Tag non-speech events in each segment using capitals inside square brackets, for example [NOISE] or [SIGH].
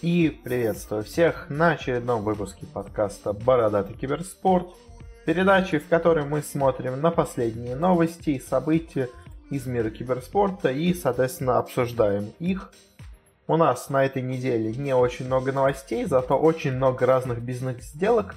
И приветствую всех на очередном выпуске подкаста «Бородатый киберспорт», передачи, в которой мы смотрим на последние новости и события из мира киберспорта и, соответственно, обсуждаем их. У нас на этой неделе не очень много новостей, зато очень много разных бизнес-сделок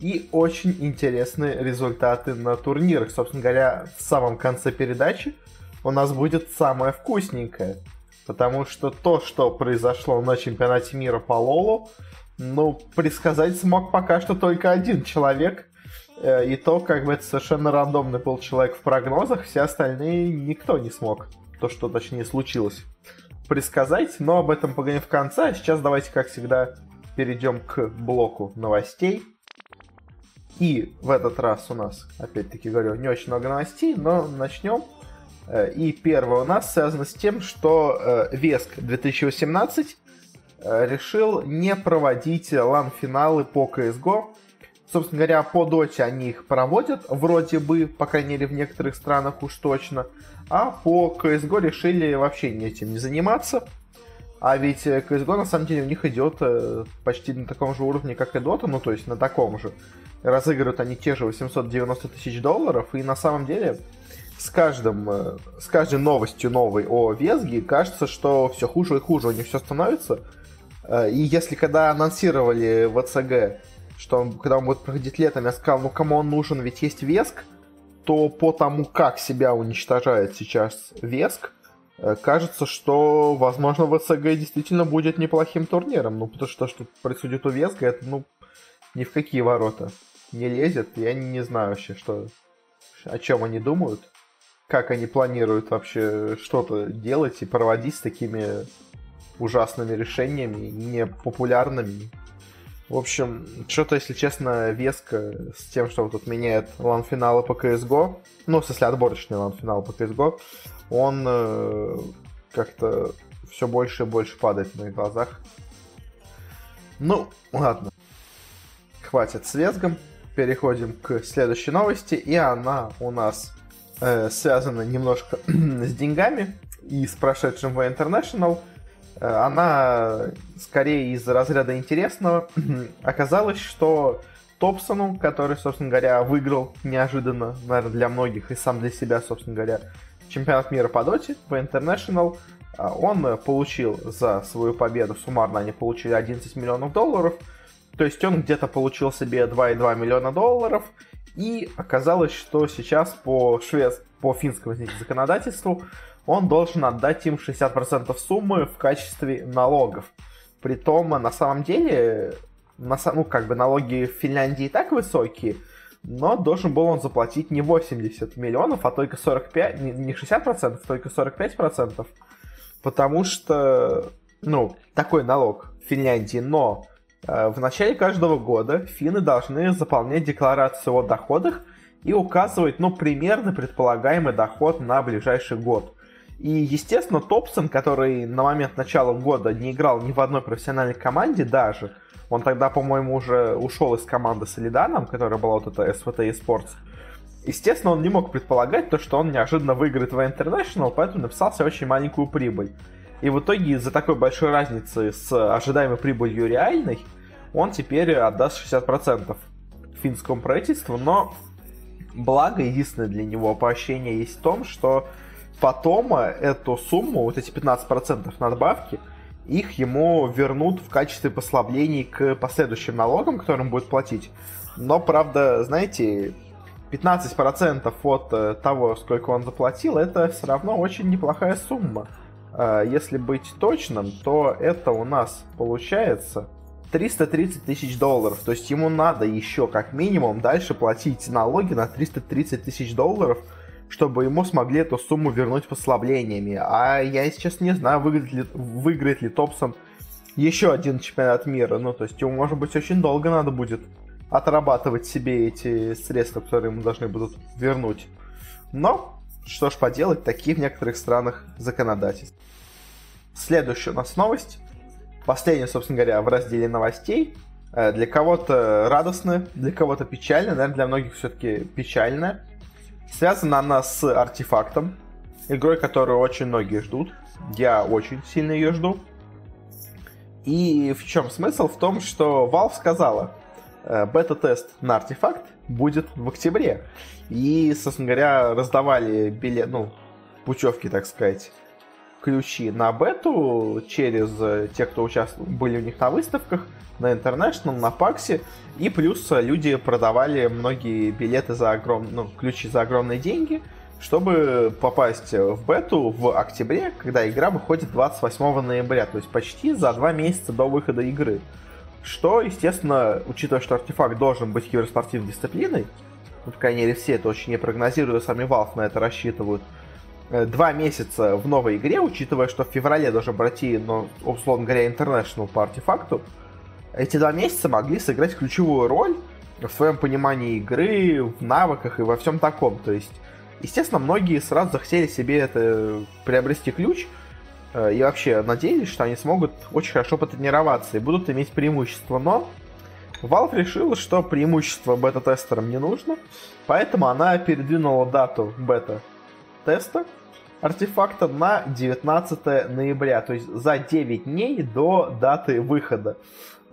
и очень интересные результаты на турнирах. Собственно говоря, в самом конце передачи у нас будет самое вкусненькое – Потому что то, что произошло на чемпионате мира по Лолу, ну, предсказать смог пока что только один человек. Э, и то, как бы это совершенно рандомный был человек в прогнозах, все остальные никто не смог. То, что точнее случилось. Предсказать, но об этом поговорим в конце. А сейчас давайте, как всегда, перейдем к блоку новостей. И в этот раз у нас, опять-таки говорю, не очень много новостей, но начнем и первое у нас связано с тем, что э, Веск 2018 э, решил не проводить лан-финалы по CSGO. Собственно говоря, по Доте они их проводят, вроде бы, по крайней мере, в некоторых странах уж точно. А по CSGO решили вообще этим не заниматься. А ведь CSGO на самом деле у них идет почти на таком же уровне, как и Dota, ну то есть на таком же. Разыгрывают они те же 890 тысяч долларов, и на самом деле с, каждым, э, с каждой новостью новой о Везге кажется, что все хуже и хуже у них все становится. Э, и если когда анонсировали в АЦГ, что он, когда он будет проходить летом, я сказал, ну кому он нужен, ведь есть Веск, то по тому, как себя уничтожает сейчас Веск, э, кажется, что, возможно, ВЦГ действительно будет неплохим турниром. Ну, потому что то, что происходит у Веска, это, ну, ни в какие ворота не лезет. Я не знаю вообще, что, о чем они думают как они планируют вообще что-то делать и проводить с такими ужасными решениями, непопулярными. В общем, что-то, если честно, веско с тем, что вот тут меняет лан-финалы по CSGO, ну, в смысле, отборочный лан-финал по CSGO, он э, как-то все больше и больше падает на моих глазах. Ну, ладно. Хватит с Весгом. Переходим к следующей новости, и она у нас э, связана немножко [CLEARS THROAT] с деньгами и с прошедшим в International. Э, она скорее из разряда интересного. [CLEARS THROAT] Оказалось, что Топсону, который, собственно говоря, выиграл неожиданно, наверное, для многих и сам для себя, собственно говоря, чемпионат мира по доте в International, э, он получил за свою победу, суммарно они получили 11 миллионов долларов, то есть он где-то получил себе 2,2 миллиона долларов, и оказалось, что сейчас по, швед... по финскому извините, законодательству он должен отдать им 60% суммы в качестве налогов. Притом, на самом деле, на, ну, как бы налоги в Финляндии и так высокие, но должен был он заплатить не 80 миллионов, а только 45, не 60%, а только 45%, потому что, ну, такой налог в Финляндии, но в начале каждого года финны должны заполнять декларацию о доходах и указывать, ну, примерно предполагаемый доход на ближайший год. И, естественно, Топсон, который на момент начала года не играл ни в одной профессиональной команде даже, он тогда, по-моему, уже ушел из команды с Элиданом, которая была вот эта SVT eSports, Естественно, он не мог предполагать то, что он неожиданно выиграет в International, поэтому написал себе очень маленькую прибыль. И в итоге из-за такой большой разницы с ожидаемой прибылью реальной, он теперь отдаст 60% финскому правительству, но благо единственное для него поощрение есть в том, что потом эту сумму, вот эти 15% надбавки, их ему вернут в качестве послаблений к последующим налогам, которым будет платить. Но, правда, знаете, 15% от э, того, сколько он заплатил, это все равно очень неплохая сумма. А, если быть точным, то это у нас получается 330 тысяч долларов. То есть ему надо еще как минимум дальше платить налоги на 330 тысяч долларов, чтобы ему смогли эту сумму вернуть послаблениями. А я сейчас не знаю, выиграет ли, выиграет ли Топсон еще один чемпионат мира. Ну, то есть ему, может быть, очень долго надо будет отрабатывать себе эти средства, которые ему должны будут вернуть. Но что ж поделать, такие в некоторых странах законодательства. Следующая у нас новость. Последняя, собственно говоря, в разделе новостей. Э, для кого-то радостная, для кого-то печальная, наверное, для многих все-таки печальная. Связана она с артефактом, игрой, которую очень многие ждут. Я очень сильно ее жду. И в чем смысл? В том, что Valve сказала, э, бета-тест на артефакт будет в октябре. И, собственно говоря, раздавали билет, ну, путевки, так сказать, ключи на бету через э, тех, кто участвовал, были у них на выставках, на International, на Паксе. И плюс люди продавали многие билеты за огромные, ну, ключи за огромные деньги, чтобы попасть в бету в октябре, когда игра выходит 28 ноября, то есть почти за два месяца до выхода игры. Что, естественно, учитывая, что артефакт должен быть киберспортивной дисциплиной, ну, по крайней мере, все это очень не прогнозируют, сами Valve на это рассчитывают, э, два месяца в новой игре, учитывая, что в феврале должен пройти, ну, условно говоря, International по артефакту, эти два месяца могли сыграть ключевую роль в своем понимании игры, в навыках и во всем таком. То есть, естественно, многие сразу захотели себе это приобрести ключ э, и вообще надеялись, что они смогут очень хорошо потренироваться и будут иметь преимущество. Но Valve решила, что преимущество бета-тестерам не нужно, поэтому она передвинула дату бета-теста артефакта на 19 ноября, то есть за 9 дней до даты выхода.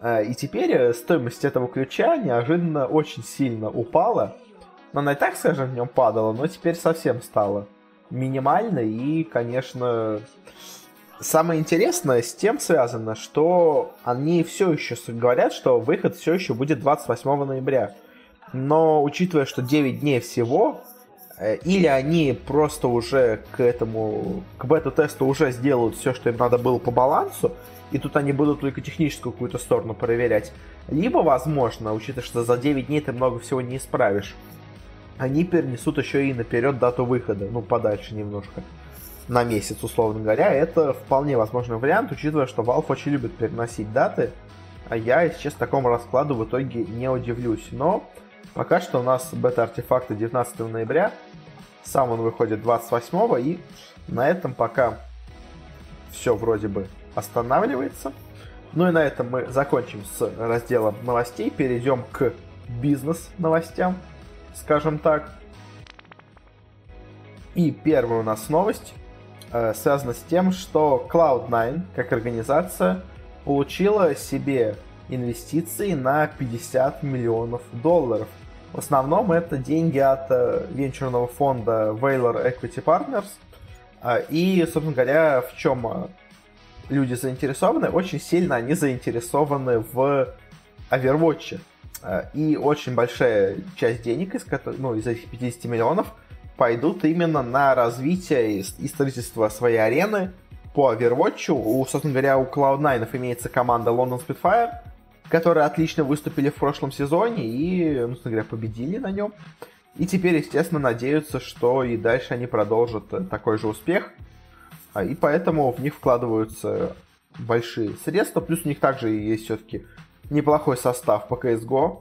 Э, и теперь э, стоимость этого ключа неожиданно очень сильно упала. Но она и так, скажем, в нем падала, но теперь совсем стала минимальной. И, конечно, самое интересное с тем связано, что они все еще говорят, что выход все еще будет 28 ноября. Но учитывая, что 9 дней всего, э, или они просто уже к этому, к бета-тесту уже сделают все, что им надо было по балансу, и тут они будут только техническую какую-то сторону проверять. Либо, возможно, учитывая, что за 9 дней ты много всего не исправишь, они перенесут еще и наперед дату выхода, ну, подальше немножко, на месяц, условно говоря. Это вполне возможный вариант, учитывая, что Valve очень любит переносить даты, а я, если честно, такому раскладу в итоге не удивлюсь. Но пока что у нас бета-артефакты 19 ноября, сам он выходит 28 и на этом пока все вроде бы останавливается. Ну и на этом мы закончим с разделом новостей, перейдем к бизнес-новостям, скажем так. И первая у нас новость э, связана с тем, что Cloud9, как организация, получила себе инвестиции на 50 миллионов долларов. В основном это деньги от э, венчурного фонда Valor Equity Partners. Э, и, собственно говоря, в чем э, люди заинтересованы, очень сильно они заинтересованы в Overwatch. И очень большая часть денег из, ну, из этих 50 миллионов пойдут именно на развитие и строительство своей арены по Overwatch. У, собственно говоря, у Cloud9 имеется команда London Spitfire, которые отлично выступили в прошлом сезоне и, ну, собственно говоря, победили на нем. И теперь, естественно, надеются, что и дальше они продолжат такой же успех. А, и поэтому в них вкладываются большие средства. Плюс у них также есть все-таки неплохой состав по CSGO.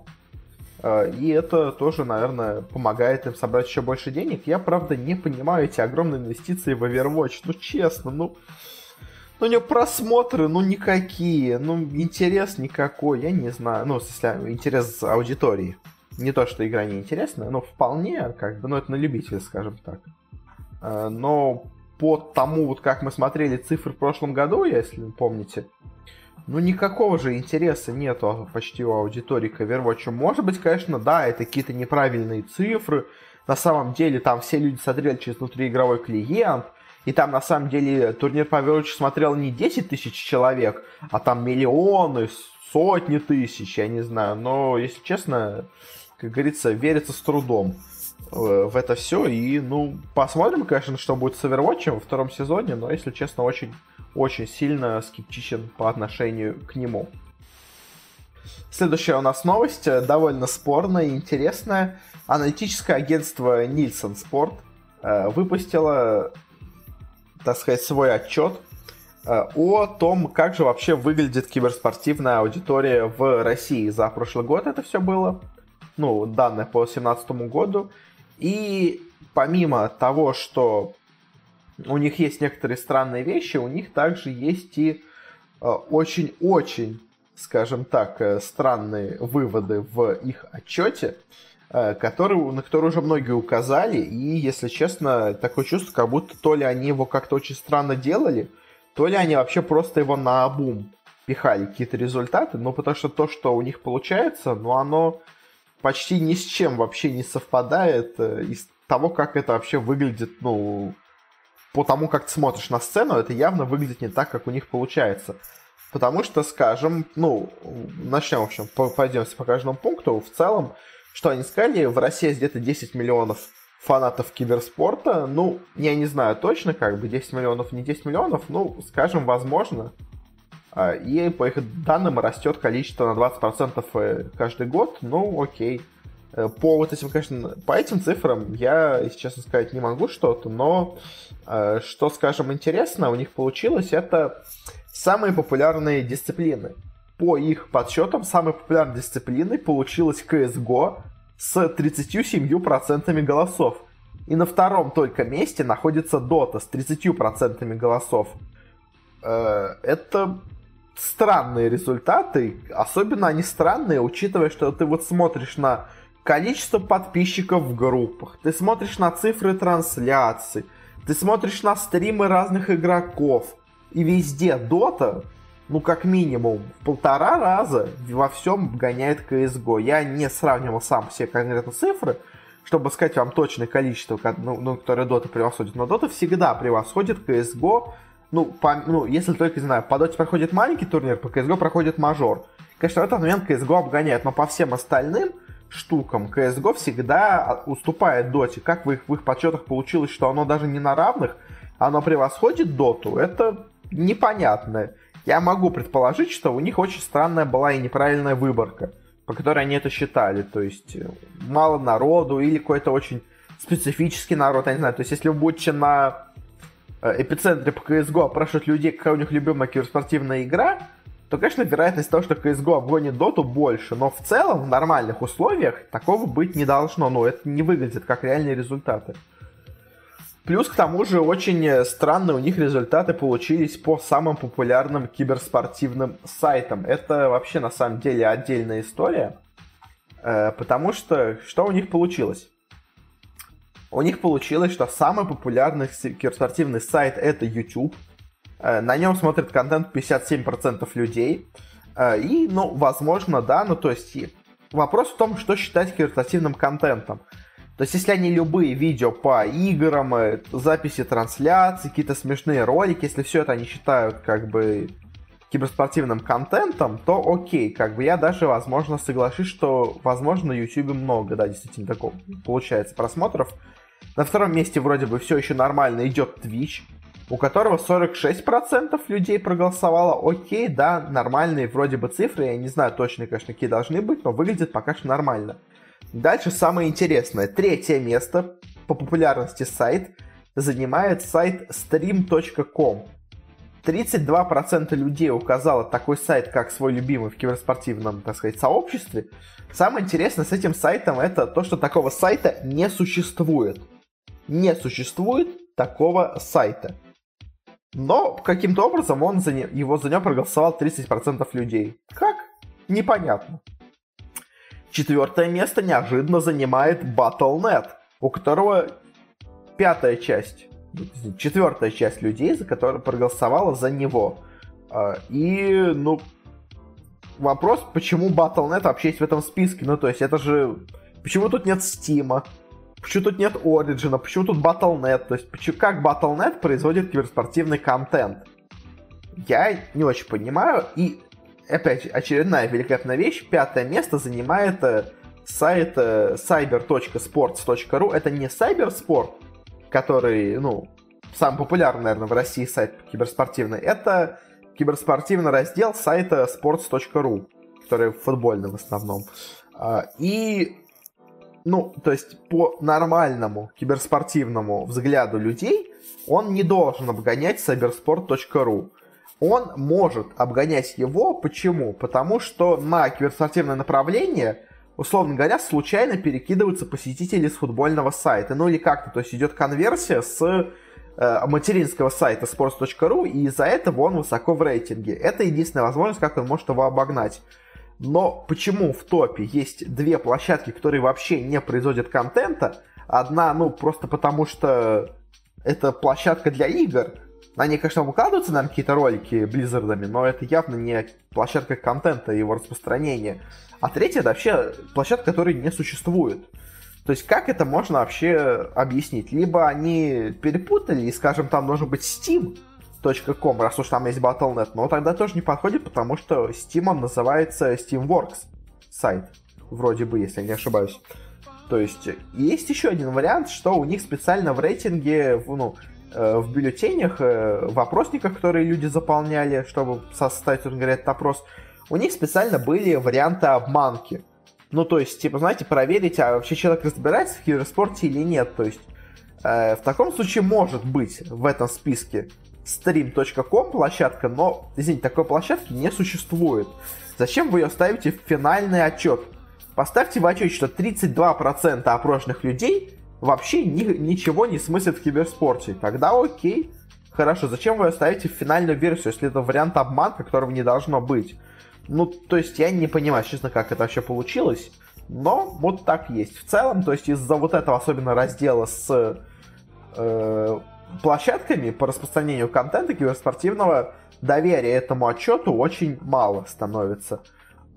А, и это тоже, наверное, помогает им собрать еще больше денег. Я, правда, не понимаю эти огромные инвестиции в Overwatch. Ну, честно, ну... Ну, у него просмотры, ну, никакие. Ну, интерес никакой, я не знаю. Ну, смысле, интерес аудитории. Не то, что игра не интересная, но вполне, как бы, ну, это на любителя, скажем так. А, но по тому, вот как мы смотрели цифры в прошлом году, если помните, ну никакого же интереса нету почти у аудитории к Overwatch. Может быть, конечно, да, это какие-то неправильные цифры. На самом деле там все люди смотрели через внутриигровой клиент, и там на самом деле турнир по Overwatch смотрел не 10 тысяч человек, а там миллионы, сотни тысяч, я не знаю. Но, если честно, как говорится, верится с трудом. Э, в это все. И, ну, посмотрим, конечно, что будет с Overwatch во втором сезоне, но, если честно, очень, очень сильно скептичен по отношению к нему. Следующая у нас новость, э, довольно спорная и интересная. Аналитическое агентство Nielsen Sport э, выпустило, так сказать, свой отчет о том, как же вообще выглядит киберспортивная аудитория в России. За прошлый год это все было. Ну, данные по 2017 году. И помимо того, что у них есть некоторые странные вещи, у них также есть и э, очень-очень, скажем так, э, странные выводы в их отчете, э, которые, на которые уже многие указали, и, если честно, такое чувство, как будто то ли они его как-то очень странно делали, то ли они вообще просто его на обум пихали какие-то результаты, но потому что то, что у них получается, ну, оно почти ни с чем вообще не совпадает из того, как это вообще выглядит, ну, по тому, как ты смотришь на сцену, это явно выглядит не так, как у них получается. Потому что, скажем, ну, начнем, в общем, пойдемся по каждому пункту. В целом, что они сказали, в России где-то 10 миллионов фанатов киберспорта. Ну, я не знаю точно, как бы 10 миллионов, не 10 миллионов, ну, скажем, возможно. А, и по их данным растет количество на 20% э, каждый год. Ну, окей. Э, по вот этим, конечно, по этим цифрам я, если честно сказать, не могу что-то, но э, что, скажем, интересно у них получилось, это самые популярные дисциплины. По их подсчетам, самой популярной дисциплиной получилась CSGO с 37% голосов. И на втором только месте находится Dota с 30% голосов. Э, это странные результаты. Особенно они странные, учитывая, что ты вот смотришь на количество подписчиков в группах, ты смотришь на цифры трансляций, ты смотришь на стримы разных игроков, и везде Дота, ну как минимум, в полтора раза во всем гоняет CSGO. Я не сравнивал сам все конкретно цифры, чтобы сказать вам точное количество, ну, ну, которое Дота превосходит. Но Дота всегда превосходит CSGO, ну, по, ну, если только, не знаю, по Доте проходит маленький турнир, по CSGO проходит мажор. Конечно, в этот момент CSGO обгоняет, но по всем остальным штукам CSGO всегда уступает Доте. Как в их, в их подсчетах получилось, что оно даже не на равных, оно превосходит Доту, это непонятно. Я могу предположить, что у них очень странная была и неправильная выборка, по которой они это считали. То есть э, мало народу или какой-то очень специфический народ, я не знаю. То есть если вы будете на э, эпицентре по CSGO опрашивать людей, какая у них любимая киберспортивная игра, то, конечно, вероятность того, что CSGO обгонит доту больше, но в целом в нормальных условиях такого быть не должно, но это не выглядит как реальные результаты. Плюс, к тому же, очень странные у них результаты получились по самым популярным киберспортивным сайтам. Это вообще, на самом деле, отдельная история, э, потому что что у них получилось? У них получилось, что самый популярный киберспортивный сайт это YouTube – Э, на нем смотрит контент 57% людей. Э, и, ну, возможно, да, ну, то есть вопрос в том, что считать киберспортивным контентом. То есть, если они любые видео по играм, э, записи трансляций, какие-то смешные ролики, если все это они считают как бы киберспортивным контентом, то окей, как бы я даже, возможно, соглашусь, что, возможно, на YouTube много, да, действительно, такого получается просмотров. На втором месте вроде бы все еще нормально идет Twitch, у которого 46% людей проголосовало. Окей, да, нормальные вроде бы цифры. Я не знаю точно, конечно, какие должны быть, но выглядит пока что нормально. Дальше самое интересное. Третье место по популярности сайт занимает сайт stream.com. 32% людей указало такой сайт, как свой любимый в киберспортивном, так сказать, сообществе. Самое интересное с этим сайтом это то, что такого сайта не существует. Не существует такого сайта. Но каким-то образом он за не... его за него проголосовал 30% людей. Как? Непонятно. Четвертое место неожиданно занимает Battle.net, у которого пятая часть, четвертая часть людей, за которую проголосовала за него. А, и, ну, вопрос, почему Battle.net вообще есть в этом списке? Ну, то есть, это же... Почему тут нет Стима? Почему тут нет Origin, почему тут Battle.net? То есть, почему, как Battle.net производит киберспортивный контент? Я не очень понимаю. И, опять, очередная великолепная вещь. Пятое место занимает э, сайт э, cyber.sports.ru. Это не cybersport, который, ну, самый популярный, наверное, в России сайт киберспортивный. Это киберспортивный раздел сайта sports.ru, который футбольный в основном. А, и ну, то есть по нормальному киберспортивному взгляду людей, он не должен обгонять cybersport.ru. Он может обгонять его. Почему? Потому что на киберспортивное направление, условно говоря, случайно перекидываются посетители с футбольного сайта. Ну или как-то, то есть идет конверсия с э, материнского сайта sports.ru, и из-за этого он высоко в рейтинге. Это единственная возможность, как он может его обогнать. Но почему в топе есть две площадки, которые вообще не производят контента? Одна, ну, просто потому что это площадка для игр. Они, конечно, выкладываются, наверное, какие-то ролики Близзардами, но это явно не площадка контента и его распространения. А третья это вообще площадка, которой не существует. То есть как это можно вообще объяснить? Либо они перепутали, и, скажем, там должен быть steam.com, раз уж там есть Battle.net, но тогда тоже не подходит, потому что Steam он называется Steamworks сайт, вроде бы, если я не ошибаюсь. То есть есть еще один вариант, что у них специально в рейтинге, ну, э, в бюллетенях, э, вопросниках, которые люди заполняли, чтобы составить, говоря, этот опрос, у них специально были варианты обманки. Ну, то есть, типа, знаете, проверить, а вообще человек разбирается в киберспорте или нет. То есть, э, в таком случае может быть в этом списке stream.com площадка, но, извините, такой площадки не существует. Зачем вы ее ставите в финальный отчет? Поставьте в отчет, что 32% опрошенных людей вообще ни, ничего не смыслят в киберспорте. Тогда окей. Хорошо, зачем вы ее ставите в финальную версию, если это вариант обман, которого не должно быть? Ну, то есть я не понимаю, честно, как это вообще получилось. Но вот так есть. В целом, то есть из-за вот этого особенно раздела с э, площадками по распространению контента киберспортивного доверия этому отчету очень мало становится.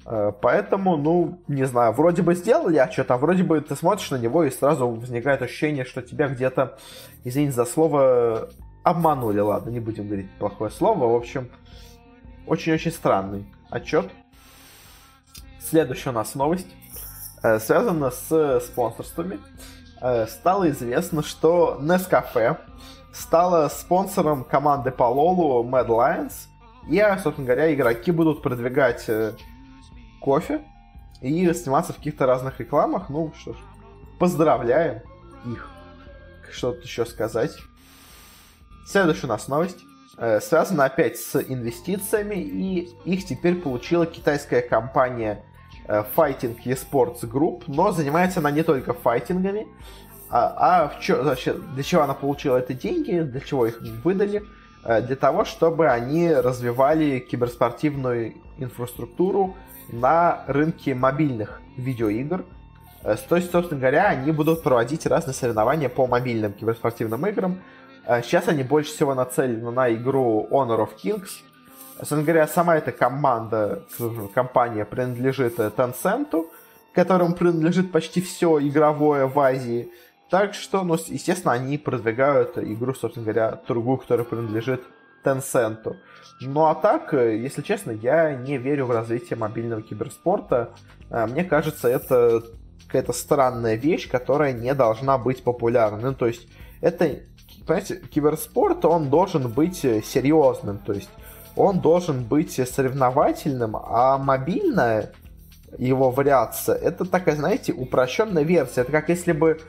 Э, поэтому, ну, не знаю, вроде бы сделали отчет, а вроде бы ты смотришь на него и сразу возникает ощущение, что тебя где-то, извините за слово, обманули. Ладно, не будем говорить плохое слово. В общем, очень-очень странный отчет. Следующая у нас новость э, связана с спонсорствами. Э, стало известно, что Nescafe стала спонсором команды по Лолу Mad Lions. И, собственно говоря, игроки будут продвигать э, кофе и сниматься в каких-то разных рекламах. Ну что ж, поздравляем их. Что-то еще сказать. Следующая у нас новость. Э, связано опять с инвестициями, и их теперь получила китайская компания э, Fighting Esports Group, но занимается она не только файтингами, а, а в чё, значит, для чего она получила эти деньги, для чего их выдали? Э, для того, чтобы они развивали киберспортивную инфраструктуру на рынке мобильных видеоигр. То есть, собственно говоря, они будут проводить разные соревнования по мобильным киберспортивным играм, а сейчас они больше всего нацелены на игру Honor of Kings. Собственно говоря, сама эта команда, компания принадлежит Tencent, которому принадлежит почти все игровое в Азии. Так что, ну, естественно, они продвигают игру, собственно говоря, другую, которая принадлежит Tencent. Ну а так, если честно, я не верю в развитие мобильного киберспорта. А, мне кажется, это какая-то странная вещь, которая не должна быть популярной. Ну, то есть, это понимаете, киберспорт, он должен быть э, серьезным, то есть он должен быть соревновательным, а мобильная его вариация, это такая, знаете, упрощенная версия. Это как если бы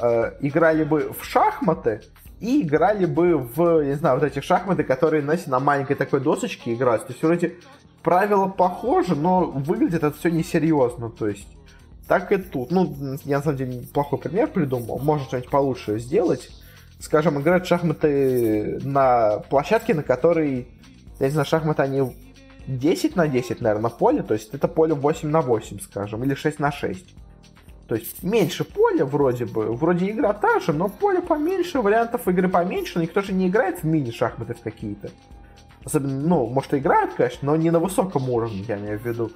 э, играли бы в шахматы и играли бы в, не знаю, вот эти шахматы, которые, знаете, на маленькой такой досочке играют. То есть вроде правила похожи, но выглядит это все несерьезно, то есть так и тут. Ну, я на самом деле плохой пример придумал, можно что-нибудь получше сделать скажем, играть в шахматы на площадке, на которой, я не знаю, шахматы они 10 на 10, наверное, поле, то есть это поле 8 на 8, скажем, или 6 на 6. То есть меньше поля вроде бы, вроде игра та же, но поле поменьше, вариантов игры поменьше, но никто же не играет в мини-шахматы в какие-то. Особенно, ну, может, и играют, конечно, но не на высоком уровне, я имею в виду.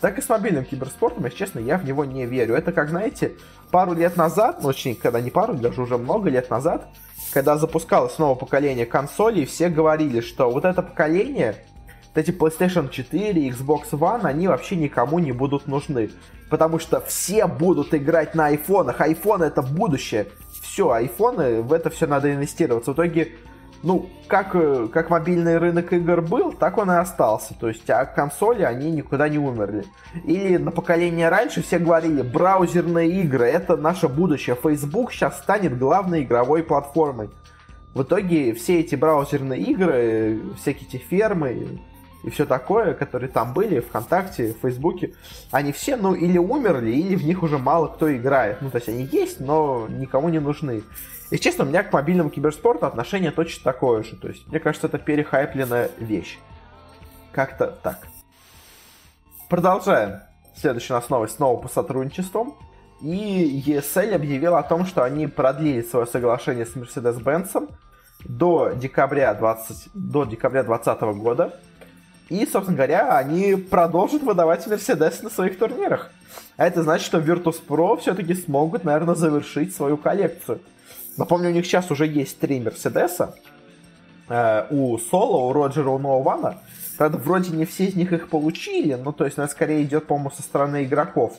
Так и с мобильным киберспортом, если честно, я в него не верю. Это как, знаете, пару лет назад, ну, точнее, когда не пару, даже уже много лет назад, когда запускалось новое поколение консолей, все говорили, что вот это поколение, эти PlayStation 4, Xbox One, они вообще никому не будут нужны. Потому что все будут играть на айфонах. Айфоны это будущее. Все, айфоны, в это все надо инвестировать. В итоге ну, как, э, как мобильный рынок игр был, так он и остался. То есть, а консоли, они никуда не умерли. Или на поколение раньше все говорили, браузерные игры, это наше будущее. Facebook сейчас станет главной игровой платформой. В итоге все эти браузерные игры, всякие эти фермы и все такое, которые там были, ВКонтакте, в Фейсбуке, они все, ну, или умерли, или в них уже мало кто играет. Ну, то есть они есть, но никому не нужны. И честно, у меня к мобильному киберспорту отношение точно такое же. То есть, мне кажется, это перехайпленная вещь. Как-то так. Продолжаем. Следующая у нас новость снова по сотрудничеству. И ESL объявил о том, что они продлили свое соглашение с Mercedes-Benz до декабря 20, до декабря 2020 года. И, собственно говоря, они продолжат выдавать Мерседес на своих турнирах. А это значит, что Virtus.pro все-таки смогут, наверное, завершить свою коллекцию. Напомню, у них сейчас уже есть три Мерседеса. Э, у Соло, у Роджера, у Ноувана. Правда, вроде не все из них их получили, ну, то есть, она скорее идет, по-моему, со стороны игроков,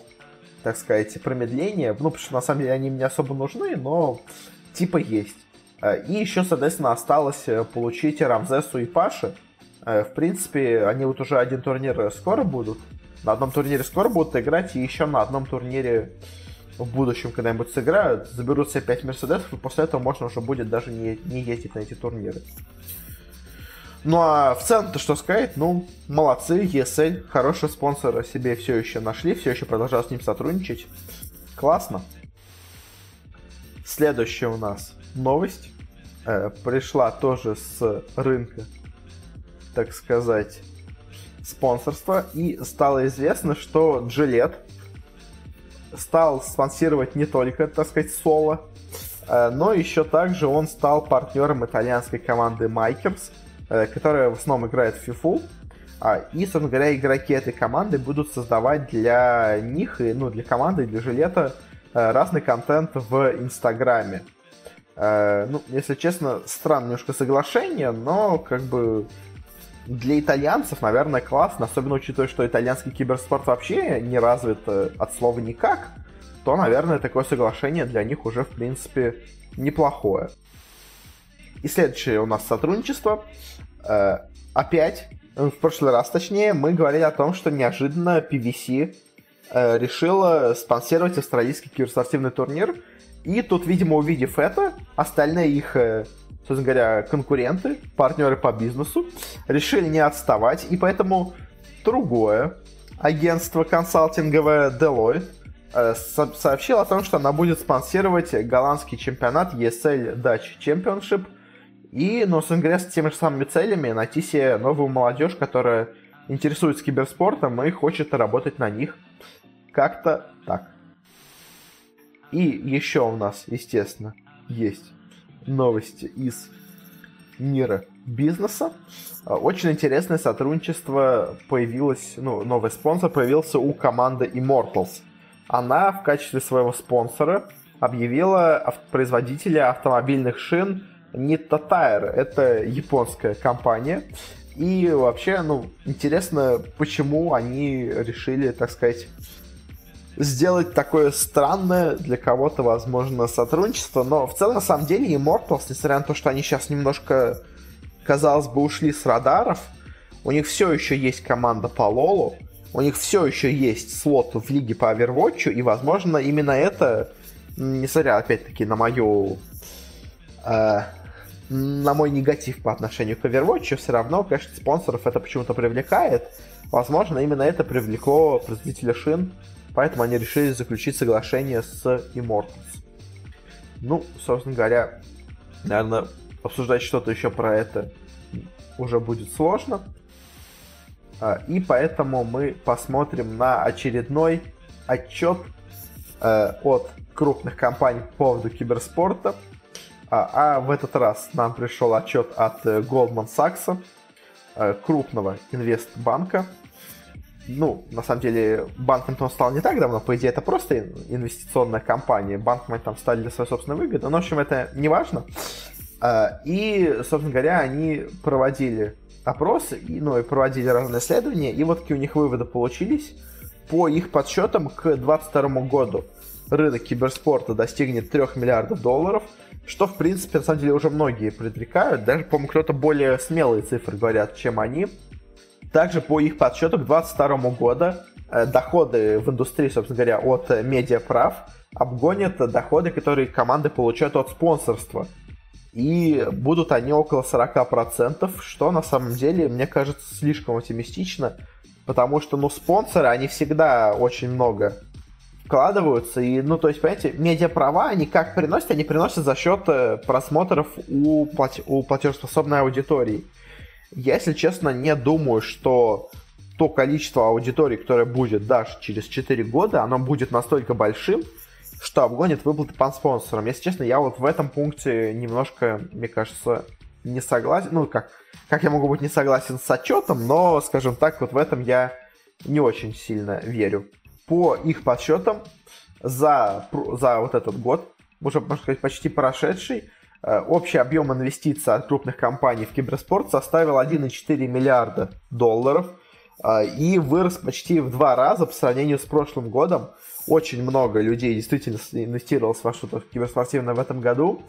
так сказать, промедление. Ну, потому что, на самом деле, они мне особо нужны, но типа есть. Э, и еще, соответственно, осталось э, получить Рамзесу и Паши. Э, в принципе, они вот уже один турнир скоро будут. На одном турнире скоро будут играть, и еще на одном турнире в будущем когда-нибудь сыграют, заберут себе 5 Мерседесов, и после этого можно уже будет даже не, не ездить на эти турниры. Ну а в целом-то что сказать, ну, молодцы, ESL, хороший спонсор себе все еще нашли, все еще продолжают с ним сотрудничать. Классно. Следующая у нас новость. Э, пришла тоже с рынка, так сказать, спонсорства. И стало известно, что Gillette стал спонсировать не только, так сказать, соло, э, но еще также он стал партнером итальянской команды Майкерс, э, которая в основном играет в FIFA. А, и, собственно говоря, игроки этой команды будут создавать для них, ну, для команды, для жилета э, разный контент в Инстаграме. Ну, если честно, странное немножко соглашение, но как бы для итальянцев, наверное, классно, особенно учитывая, что итальянский киберспорт вообще не развит э, от слова никак, то, наверное, такое соглашение для них уже, в принципе, неплохое. И следующее у нас сотрудничество. Э, опять, в прошлый раз точнее, мы говорили о том, что неожиданно PVC э, решила спонсировать австралийский киберспортивный турнир. И тут, видимо, увидев это, остальные их собственно говоря, конкуренты, партнеры по бизнесу, решили не отставать, и поэтому другое агентство консалтинговое Deloitte э, сообщило о том, что она будет спонсировать голландский чемпионат ESL Dutch Championship и, ну, собственно говоря, с теми же самыми целями найти себе новую молодежь, которая интересуется киберспортом и хочет работать на них. Как-то так. И еще у нас, естественно, есть новости из мира бизнеса. А, очень интересное сотрудничество появилось, ну, новый спонсор появился у команды Immortals. Она в качестве своего спонсора объявила производителя автомобильных шин Nitta Tire. Это японская компания. И вообще, ну, интересно, почему они решили, так сказать, сделать такое странное для кого-то, возможно, сотрудничество. Но в целом, на самом деле, Immortals, несмотря на то, что они сейчас немножко, казалось бы, ушли с радаров, у них все еще есть команда по Лолу, у них все еще есть слот в лиге по Overwatch, и, возможно, именно это, несмотря, опять-таки, на мою... Э, на мой негатив по отношению к Overwatch, все равно, конечно, спонсоров это почему-то привлекает. Возможно, именно это привлекло производителя шин Поэтому они решили заключить соглашение с Immortals. Ну, собственно говоря, наверное, обсуждать что-то еще про это уже будет сложно. А, и поэтому мы посмотрим на очередной отчет э, от крупных компаний по поводу киберспорта. А, а в этот раз нам пришел отчет от э, Goldman Sachs, э, крупного инвестбанка, ну, на самом деле, банком он стал не так давно, по идее, это просто инвестиционная компания. Банком там стали для своей собственной выгоды, но, в общем, это не важно. А, и, собственно говоря, они проводили опросы, ну, и проводили разные исследования, и вот такие у них выводы получились. По их подсчетам, к 2022 году рынок киберспорта достигнет 3 миллиардов долларов, что, в принципе, на самом деле, уже многие предрекают. Даже, по-моему, кто-то более смелые цифры говорят, чем они. Также по их подсчету к 2022 году э, доходы в индустрии, собственно говоря, от э, медиаправ обгонят доходы, которые команды получают от спонсорства. И будут они около 40%, что на самом деле, мне кажется, слишком оптимистично, потому что, ну, спонсоры, они всегда очень много вкладываются, и, ну, то есть, понимаете, медиаправа, они как приносят? Они приносят за счет э, просмотров у, плат... у платежеспособной аудитории. Я, если честно, не думаю, что то количество аудитории, которое будет даже через 4 года, оно будет настолько большим, что обгонит выплаты по спонсорам. Если честно, я вот в этом пункте немножко, мне кажется, не согласен, ну, как, как я могу быть не согласен с отчетом, но, скажем так, вот в этом я не очень сильно верю. По их подсчетам, за, за вот этот год, уже, можно сказать, почти прошедший, общий объем инвестиций от крупных компаний в киберспорт составил 1,4 миллиарда долларов э, и вырос почти в два раза по сравнению с прошлым годом. Очень много людей действительно инвестировалось во что-то киберспортивное в этом году,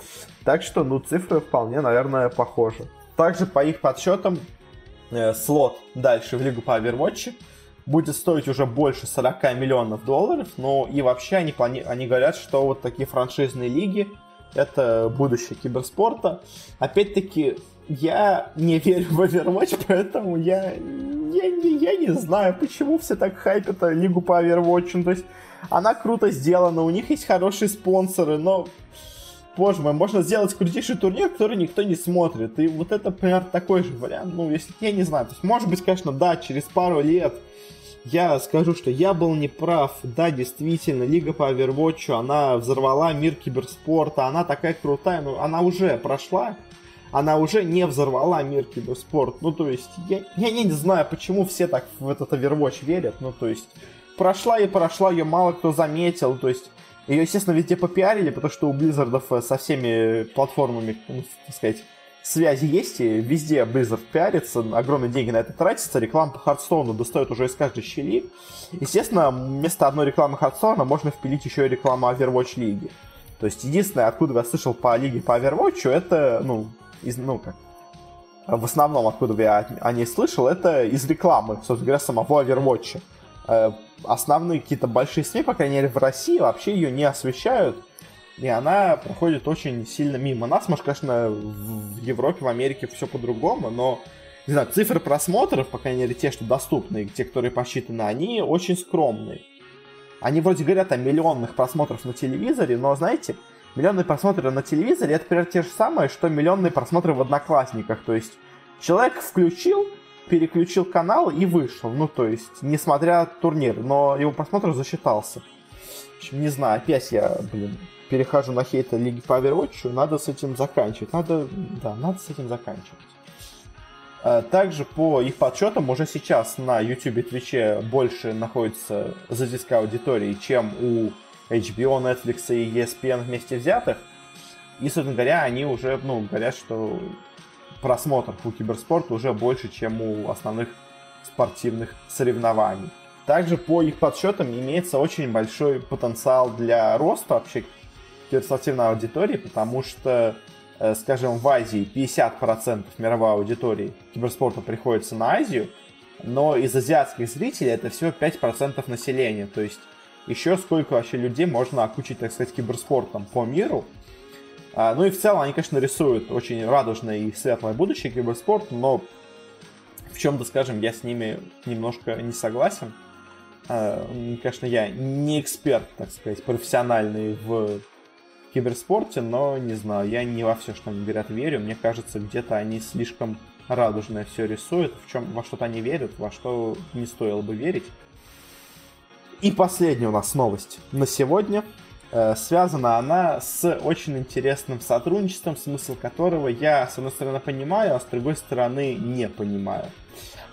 так что, ну, цифры вполне, наверное, похожи. Также по их подсчетам э, слот дальше в Лигу по Overwatch будет стоить уже больше 40 миллионов долларов, но и вообще они, они говорят, что вот такие франшизные лиги это будущее киберспорта. Опять-таки, я не верю в Overwatch, [LAUGHS] поэтому я, я, не, я не знаю, почему все так хайпят лигу по Overwatch. Ну, то есть, она круто сделана, у них есть хорошие спонсоры, но, боже мой, можно сделать крутейший турнир, который никто не смотрит. И вот это, например, такой же вариант. Ну, если, я не знаю, то есть, может быть, конечно, да, через пару лет я скажу, что я был неправ. Да, действительно, Лига по Overwatch, она взорвала мир киберспорта, она такая крутая, но она уже прошла, она уже не взорвала мир киберспорт. Ну, то есть, я, я не знаю, почему все так в этот Overwatch верят. Ну, то есть, прошла и прошла, ее мало кто заметил. То есть, ее, естественно, везде попиарили, потому что у Blizzard ов со всеми платформами, ну, так сказать, связи есть, и везде Blizzard пиарится, огромные деньги на это тратятся, реклама по Hearthstone у достает уже из каждой щели. Естественно, вместо одной рекламы Hearthstone а можно впилить еще и рекламу Overwatch лиги. То есть, единственное, откуда я слышал по лиге по Overwatch, это, ну, из, ну, как, в основном, откуда я о ней слышал, это из рекламы, собственно говоря, самого Overwatch. Э, основные какие-то большие СМИ, по крайней мере, в России вообще ее не освещают, и она проходит очень сильно мимо нас. Может, конечно, в Европе, в Америке все по-другому, но не знаю, цифры просмотров, по крайней мере, те, что доступны, те, которые посчитаны, они очень скромные. Они вроде говорят о миллионных просмотрах на телевизоре, но, знаете, миллионные просмотры на телевизоре это, например, те же самые, что миллионные просмотры в Одноклассниках. То есть человек включил, переключил канал и вышел. Ну, то есть, несмотря турнир, но его просмотр засчитался. В общем, не знаю, опять я, блин, перехожу на хейта Лиги по Overwatch, надо с этим заканчивать. Надо, да, надо с этим заканчивать. А, также по их подсчетам уже сейчас на YouTube и Twitch больше находится задиска аудитории, чем у HBO, Netflix и ESPN вместе взятых. И, собственно говоря, они уже, ну, говорят, что просмотр у киберспорта уже больше, чем у основных спортивных соревнований. Также по их подсчетам имеется очень большой потенциал для роста вообще киберспортивной аудитории, потому что, э, скажем, в Азии 50% мировой аудитории киберспорта приходится на Азию, но из азиатских зрителей это всего 5% населения. То есть еще сколько вообще людей можно окучить, так сказать, киберспортом по миру. А, ну и в целом они, конечно, рисуют очень радужное и светлое будущее киберспорт, но в чем-то, скажем, я с ними немножко не согласен. А, конечно, я не эксперт, так сказать, профессиональный в киберспорте, но не знаю, я не во все, что они говорят, верю. Мне кажется, где-то они слишком радужное все рисуют, в чем во что-то они верят, во что не стоило бы верить. И последняя у нас новость на сегодня. Э, связана она с очень интересным сотрудничеством, смысл которого я, с одной стороны, понимаю, а с другой стороны, не понимаю.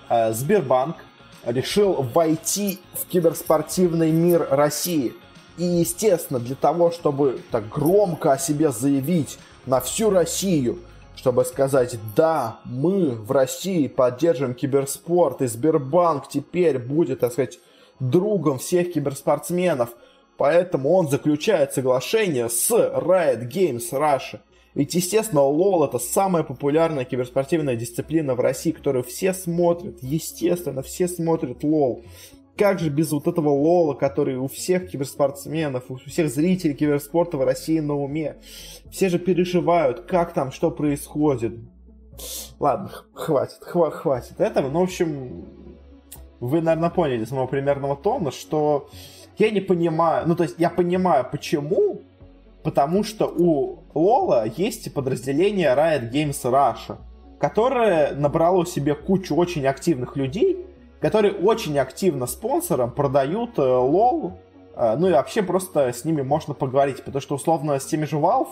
Э, Сбербанк решил войти в киберспортивный мир России – и, естественно, для того, чтобы так громко о себе заявить на всю Россию, чтобы сказать, да, мы в России поддерживаем киберспорт, и Сбербанк теперь будет, так сказать, другом всех киберспортсменов, поэтому он заключает соглашение с Riot Games Russia. Ведь, естественно, лол это самая популярная киберспортивная дисциплина в России, которую все смотрят. Естественно, все смотрят лол как же без вот этого лола, который у всех киберспортсменов, у всех зрителей киберспорта в России на уме. Все же переживают, как там, что происходит. Ладно, хватит, хва хватит этого. Ну, в общем, вы, наверное, поняли с моего примерного тона, что я не понимаю, ну, то есть я понимаю, почему, потому что у Лола есть подразделение Riot Games Russia, которое набрало себе кучу очень активных людей, которые очень активно спонсорам продают лол, э, э, ну и вообще просто с ними можно поговорить, потому что условно с теми же Valve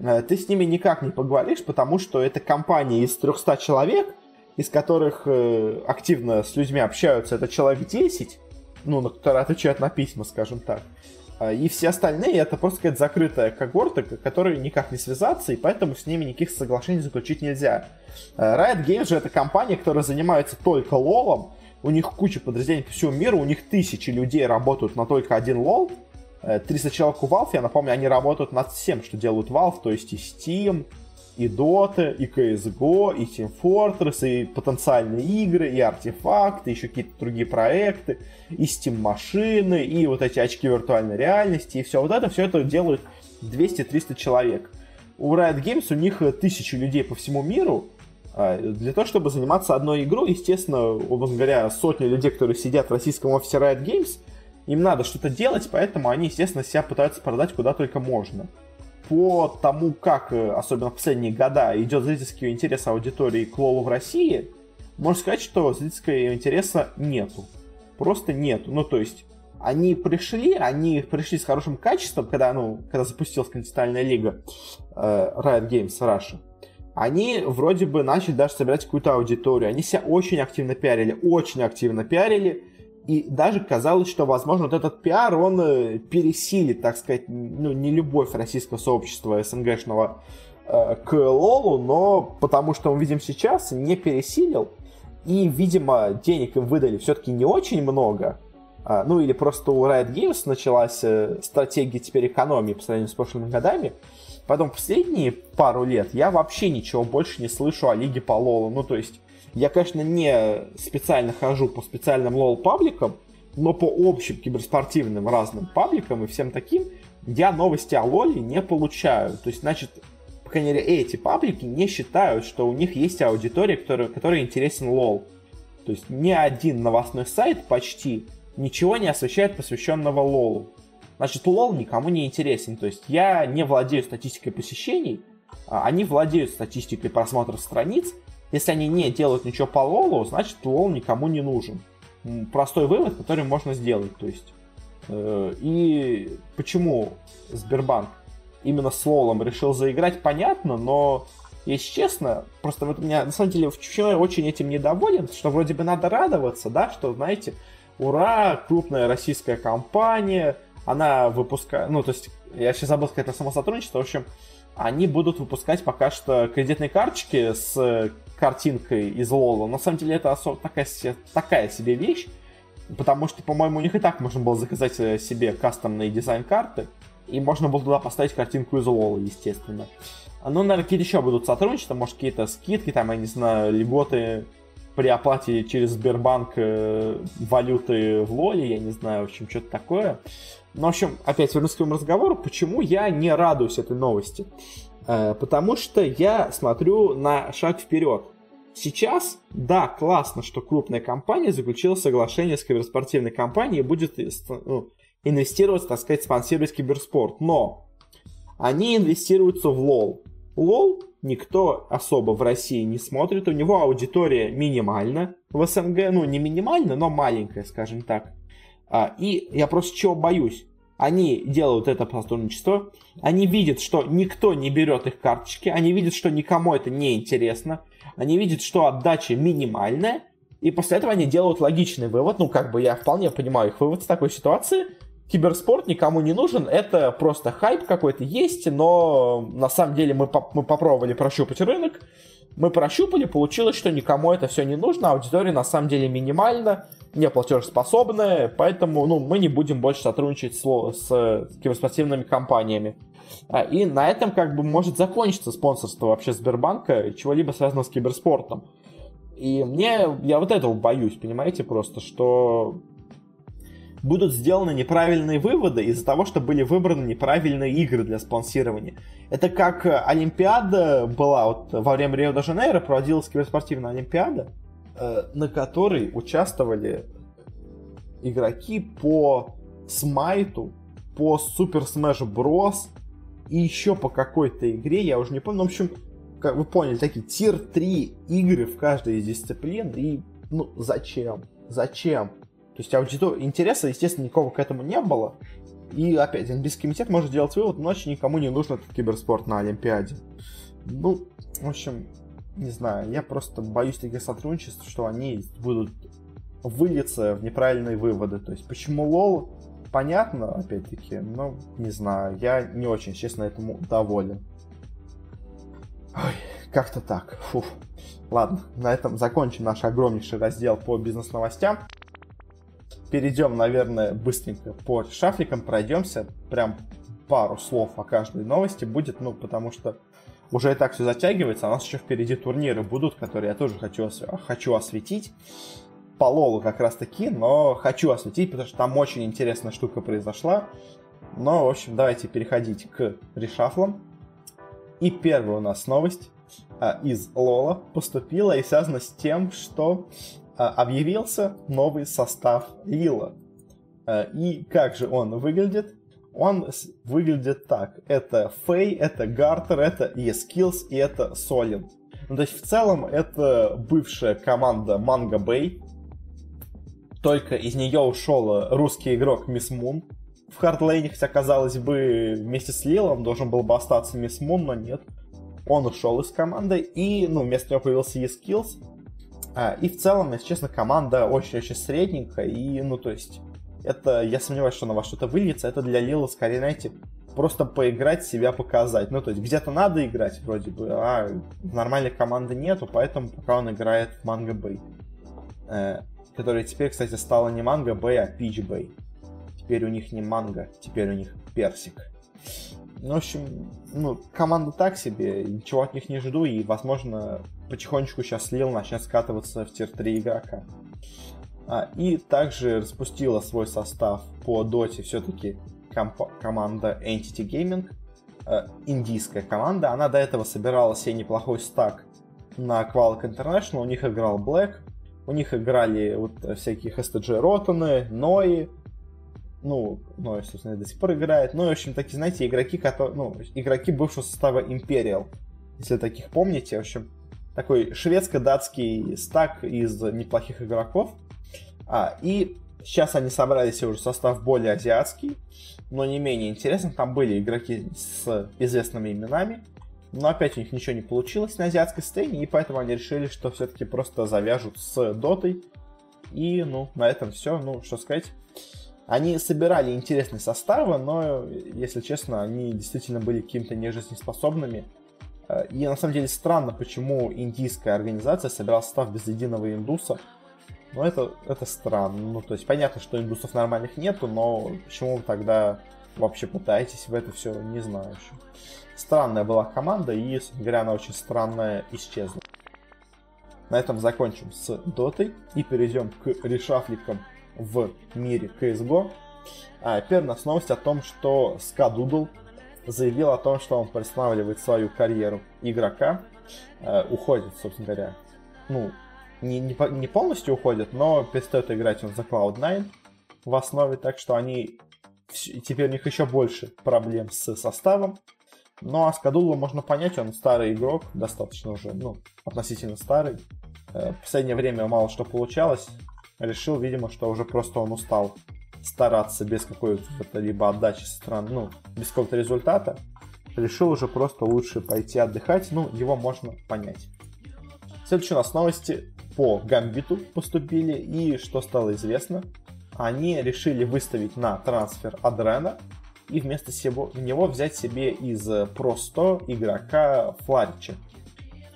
э, ты с ними никак не поговоришь, потому что это компания из 300 человек, из которых э, активно с людьми общаются, это человек 10, ну, которые отвечают на письма, скажем так. И все остальные это просто какая-то закрытая когорта, которой никак не связаться, и поэтому с ними никаких соглашений заключить нельзя. Riot Games же это компания, которая занимается только лолом, у них куча подразделений по всему миру, у них тысячи людей работают на только один лол, 300 э, человек у Valve, я напомню, они работают над всем, что делают Valve, то есть и Steam, и Dota, и CSGO, и Team Fortress, и потенциальные игры, и артефакты, еще какие-то другие проекты, и Steam машины, и вот эти очки виртуальной реальности, и все вот это, все это делают 200-300 человек. У Riot Games у них тысячи людей по всему миру, для того, чтобы заниматься одной игрой, естественно, образно говоря, сотни людей, которые сидят в российском офисе Riot Games, им надо что-то делать, поэтому они, естественно, себя пытаются продать куда только можно по тому, как, э, особенно в последние года, идет зрительский интерес аудитории к Лолу в России, можно сказать, что зрительского интереса нету. Просто нету. Ну, то есть, они пришли, они пришли с хорошим качеством, когда, ну, когда запустилась континентальная лига э, Riot Games Russia. Они вроде бы начали даже собирать какую-то аудиторию. Они себя очень активно пиарили, очень активно пиарили. И даже казалось, что, возможно, вот этот пиар, он э, пересилит, так сказать, ну, не любовь российского сообщества СНГшного э, к Лолу, но потому что мы видим сейчас, не пересилил. И, видимо, денег им выдали все-таки не очень много. А, ну, или просто у Riot Games началась э, стратегия теперь экономии по сравнению с прошлыми годами. Потом последние пару лет я вообще ничего больше не слышу о Лиге по Лолу. Ну, то есть я, конечно, не специально хожу по специальным лол-пабликам, но по общим киберспортивным разным пабликам и всем таким я новости о лоле не получаю. То есть, значит, по крайней мере, эти паблики не считают, что у них есть аудитория, которая, которой интересен лол. То есть ни один новостной сайт почти ничего не освещает посвященного лолу. Значит, лол никому не интересен. То есть я не владею статистикой посещений, а они владеют статистикой просмотров страниц, если они не делают ничего по лолу, значит лол никому не нужен. Простой вывод, который можно сделать. То есть, э, и почему Сбербанк именно с лолом решил заиграть, понятно, но если честно, просто вот меня на самом деле в я очень этим недоволен, что вроде бы надо радоваться, да, что, знаете, ура, крупная российская компания, она выпускает, ну, то есть, я сейчас забыл сказать это само сотрудничество, в общем, они будут выпускать пока что кредитные карточки с картинкой из Лола. На самом деле это особо такая, такая себе вещь, потому что, по-моему, у них и так можно было заказать э, себе кастомные дизайн-карты, и можно было туда поставить картинку из Лола, естественно. Ну, наверное, какие-то еще будут сотрудничества, может, какие-то скидки, там, я не знаю, льготы при оплате через Сбербанк э, валюты в Лоле, я не знаю, в общем, что-то такое. Но, в общем, опять вернусь к своему разговору, почему я не радуюсь этой новости. Э, потому что я смотрю на шаг вперед. Сейчас, да, классно, что крупная компания заключила соглашение с киберспортивной компанией и будет э, ну, инвестировать, так сказать, спонсировать киберспорт. Но они инвестируются в лол. Лол никто особо в России не смотрит, у него аудитория минимальна в СНГ, ну не минимальна, но маленькая, скажем так. А, и я просто чего боюсь? Они делают это сотрудничество, они видят, что никто не берет их карточки, они видят, что никому это не интересно, они видят, что отдача минимальная, и после этого они делают логичный вывод, ну как бы я вполне понимаю их вывод в такой ситуации, киберспорт никому не нужен, это просто хайп какой-то есть, но на самом деле мы, по мы попробовали прощупать рынок, мы прощупали, получилось, что никому это все не нужно, аудитория на самом деле минимальна, не платежеспособная, поэтому ну, мы не будем больше сотрудничать с, с киберспортивными компаниями. А, и на этом как бы может закончиться спонсорство вообще Сбербанка чего-либо связанного с киберспортом. И мне, я вот этого боюсь, понимаете, просто, что будут сделаны неправильные выводы из-за того, что были выбраны неправильные игры для спонсирования. Это как Олимпиада была, вот во время Рио-де-Жанейро проводилась киберспортивная Олимпиада, э, на которой участвовали игроки по Smite у, по Super Smash Bros. и еще по какой-то игре, я уже не помню, в общем, как вы поняли, такие tier-3 игры в каждой из дисциплин, и ну зачем? Зачем? То есть аудитор... интереса, естественно, никого к этому не было. и опять, Олимпийский комитет может делать вывод, значит никому не нужен этот киберспорт на Олимпиаде. Ну, в общем, не знаю, я просто боюсь таких сотрудничеств, что они будут вылиться в неправильные выводы. То есть, почему лол, понятно, опять-таки, но не знаю, я не очень, честно, этому доволен. Ой, как-то так. Фух. Ладно, на этом закончим наш огромнейший раздел по бизнес-новостям. Перейдем, наверное, быстренько по шафликам, пройдемся. Прям пару слов о каждой новости будет, ну, потому что уже и так все затягивается, а у нас еще впереди турниры будут, которые я тоже хочу, хочу осветить. По Лолу как раз таки, но хочу осветить, потому что там очень интересная штука произошла. Но, в общем, давайте переходить к решафлам. И первая у нас новость а, из Лола поступила и связана с тем, что объявился новый состав Лила. А, и как же он выглядит? Он выглядит так. Это Фей, это Гартер, это E-Skills и это Солин. Ну, то есть в целом это бывшая команда Манга Бэй. Только из нее ушел русский игрок Мисс Мун. В хардлейне, хотя, казалось бы, вместе с Лилом должен был бы остаться Мисс Мун, но нет. Он ушел из команды, и ну, вместо него появился E-Skills. А, и в целом, если честно, команда очень-очень средненькая, и, ну, то есть, это, я сомневаюсь, что на во что-то выльется, это для Лила, скорее, знаете, просто поиграть, себя показать. Ну, то есть, где-то надо играть, вроде бы, а нормальной команды нету, поэтому пока он играет в Манго Бэй. Э, которая теперь, кстати, стала не Манго Бэй, а Пич Бэй. Теперь у них не манго, теперь у них персик. Ну, в общем, ну, команда так себе, ничего от них не жду, и, возможно, потихонечку сейчас Лил начнет скатываться в тир-3 игрока. А, и также распустила свой состав по доте все-таки команда Entity Gaming, э, индийская команда. Она до этого собирала себе неплохой стак на Qualcomm International, у них играл Black, у них играли вот всякие STG Ротаны, Нои, ну, ну, собственно, до сих пор играет. Ну, в общем, такие, знаете, игроки, которые, ну, игроки бывшего состава Imperial, если таких помните. В общем, такой шведско-датский стак из неплохих игроков. А, и сейчас они собрали себе уже состав более азиатский, но не менее интересный. Там были игроки с известными именами, но опять у них ничего не получилось на азиатской сцене, и поэтому они решили, что все-таки просто завяжут с дотой. И, ну, на этом все. Ну, что сказать. Они собирали интересные составы, но, если честно, они действительно были какими-то нежизнеспособными. И на самом деле странно, почему индийская организация собирала состав без единого индуса. Но это, это странно. Ну, то есть понятно, что индусов нормальных нету, но почему вы тогда вообще пытаетесь в это все, не знаю еще. Странная была команда, и, говоря, она очень странная исчезла. На этом закончим с дотой и перейдем к решафликам в мире CSGO. А, первая у нас новость о том, что Скадудл заявил о том, что он приостанавливает свою карьеру игрока, э, уходит, собственно говоря. Ну, не, не, не полностью уходит, но перестает играть он за Cloud9 в основе, так что они теперь у них еще больше проблем с составом. Ну а Скадулу можно понять, он старый игрок, достаточно уже, ну, относительно старый. Э, в последнее время мало что получалось. Решил, видимо, что уже просто он устал стараться без какой-то либо отдачи со стороны, ну, без какого-то результата. Решил уже просто лучше пойти отдыхать, ну, его можно понять. Следующие у нас новости по Гамбиту поступили, и что стало известно, они решили выставить на трансфер Адрена и вместо него взять себе из Pro 100 игрока Фларича.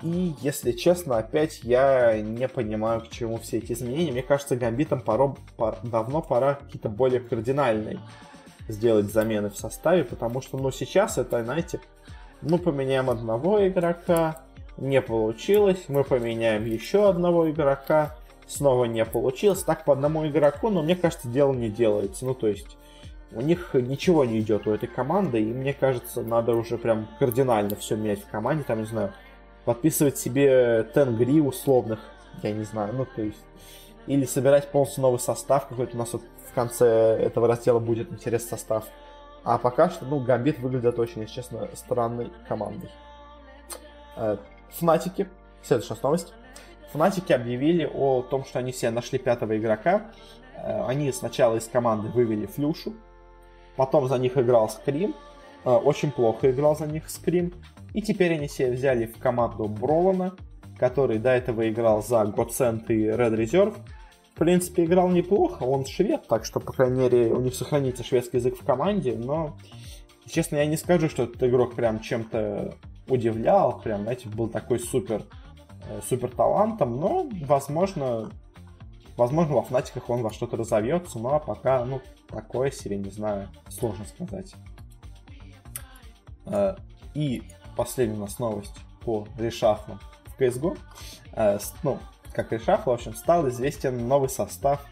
И, если честно, опять я не понимаю, к чему все эти изменения. Мне кажется, Гамбитам пора, пора, давно пора какие-то более кардинальные сделать замены в составе, потому что, ну, сейчас это, знаете, мы поменяем одного игрока, не получилось, мы поменяем еще одного игрока, снова не получилось, так по одному игроку, но мне кажется, дело не делается, ну, то есть у них ничего не идет у этой команды, и мне кажется, надо уже прям кардинально все менять в команде, там, не знаю, подписывать себе тенгри условных, я не знаю, ну, то есть, или собирать полностью новый состав какой-то у нас вот в конце этого раздела будет интересный состав. А пока что, ну, Гамбит выглядит очень, если честно, странной командой. Э, Фнатики, следующая новость. Фнатики объявили о том, что они все нашли пятого игрока. Э, они сначала из команды вывели Флюшу, Потом за них играл Скрим. Э, очень плохо играл за них Скрим. И теперь они себе взяли в команду Бролана, который до этого играл за Godsend и Red Reserve. В принципе, играл неплохо, он швед, так что, по крайней мере, у них сохранится шведский язык в команде, но, честно, я не скажу, что этот игрок прям чем-то удивлял, прям, знаете, был такой супер, э, супер талантом, но, возможно, возможно, во Фнатиках он во что-то разовьется, но пока, ну, такое себе, не знаю, сложно сказать. Э, и последняя у нас новость по решафлам в CSGO. Э, ну, как решафл, в общем, стал известен новый состав,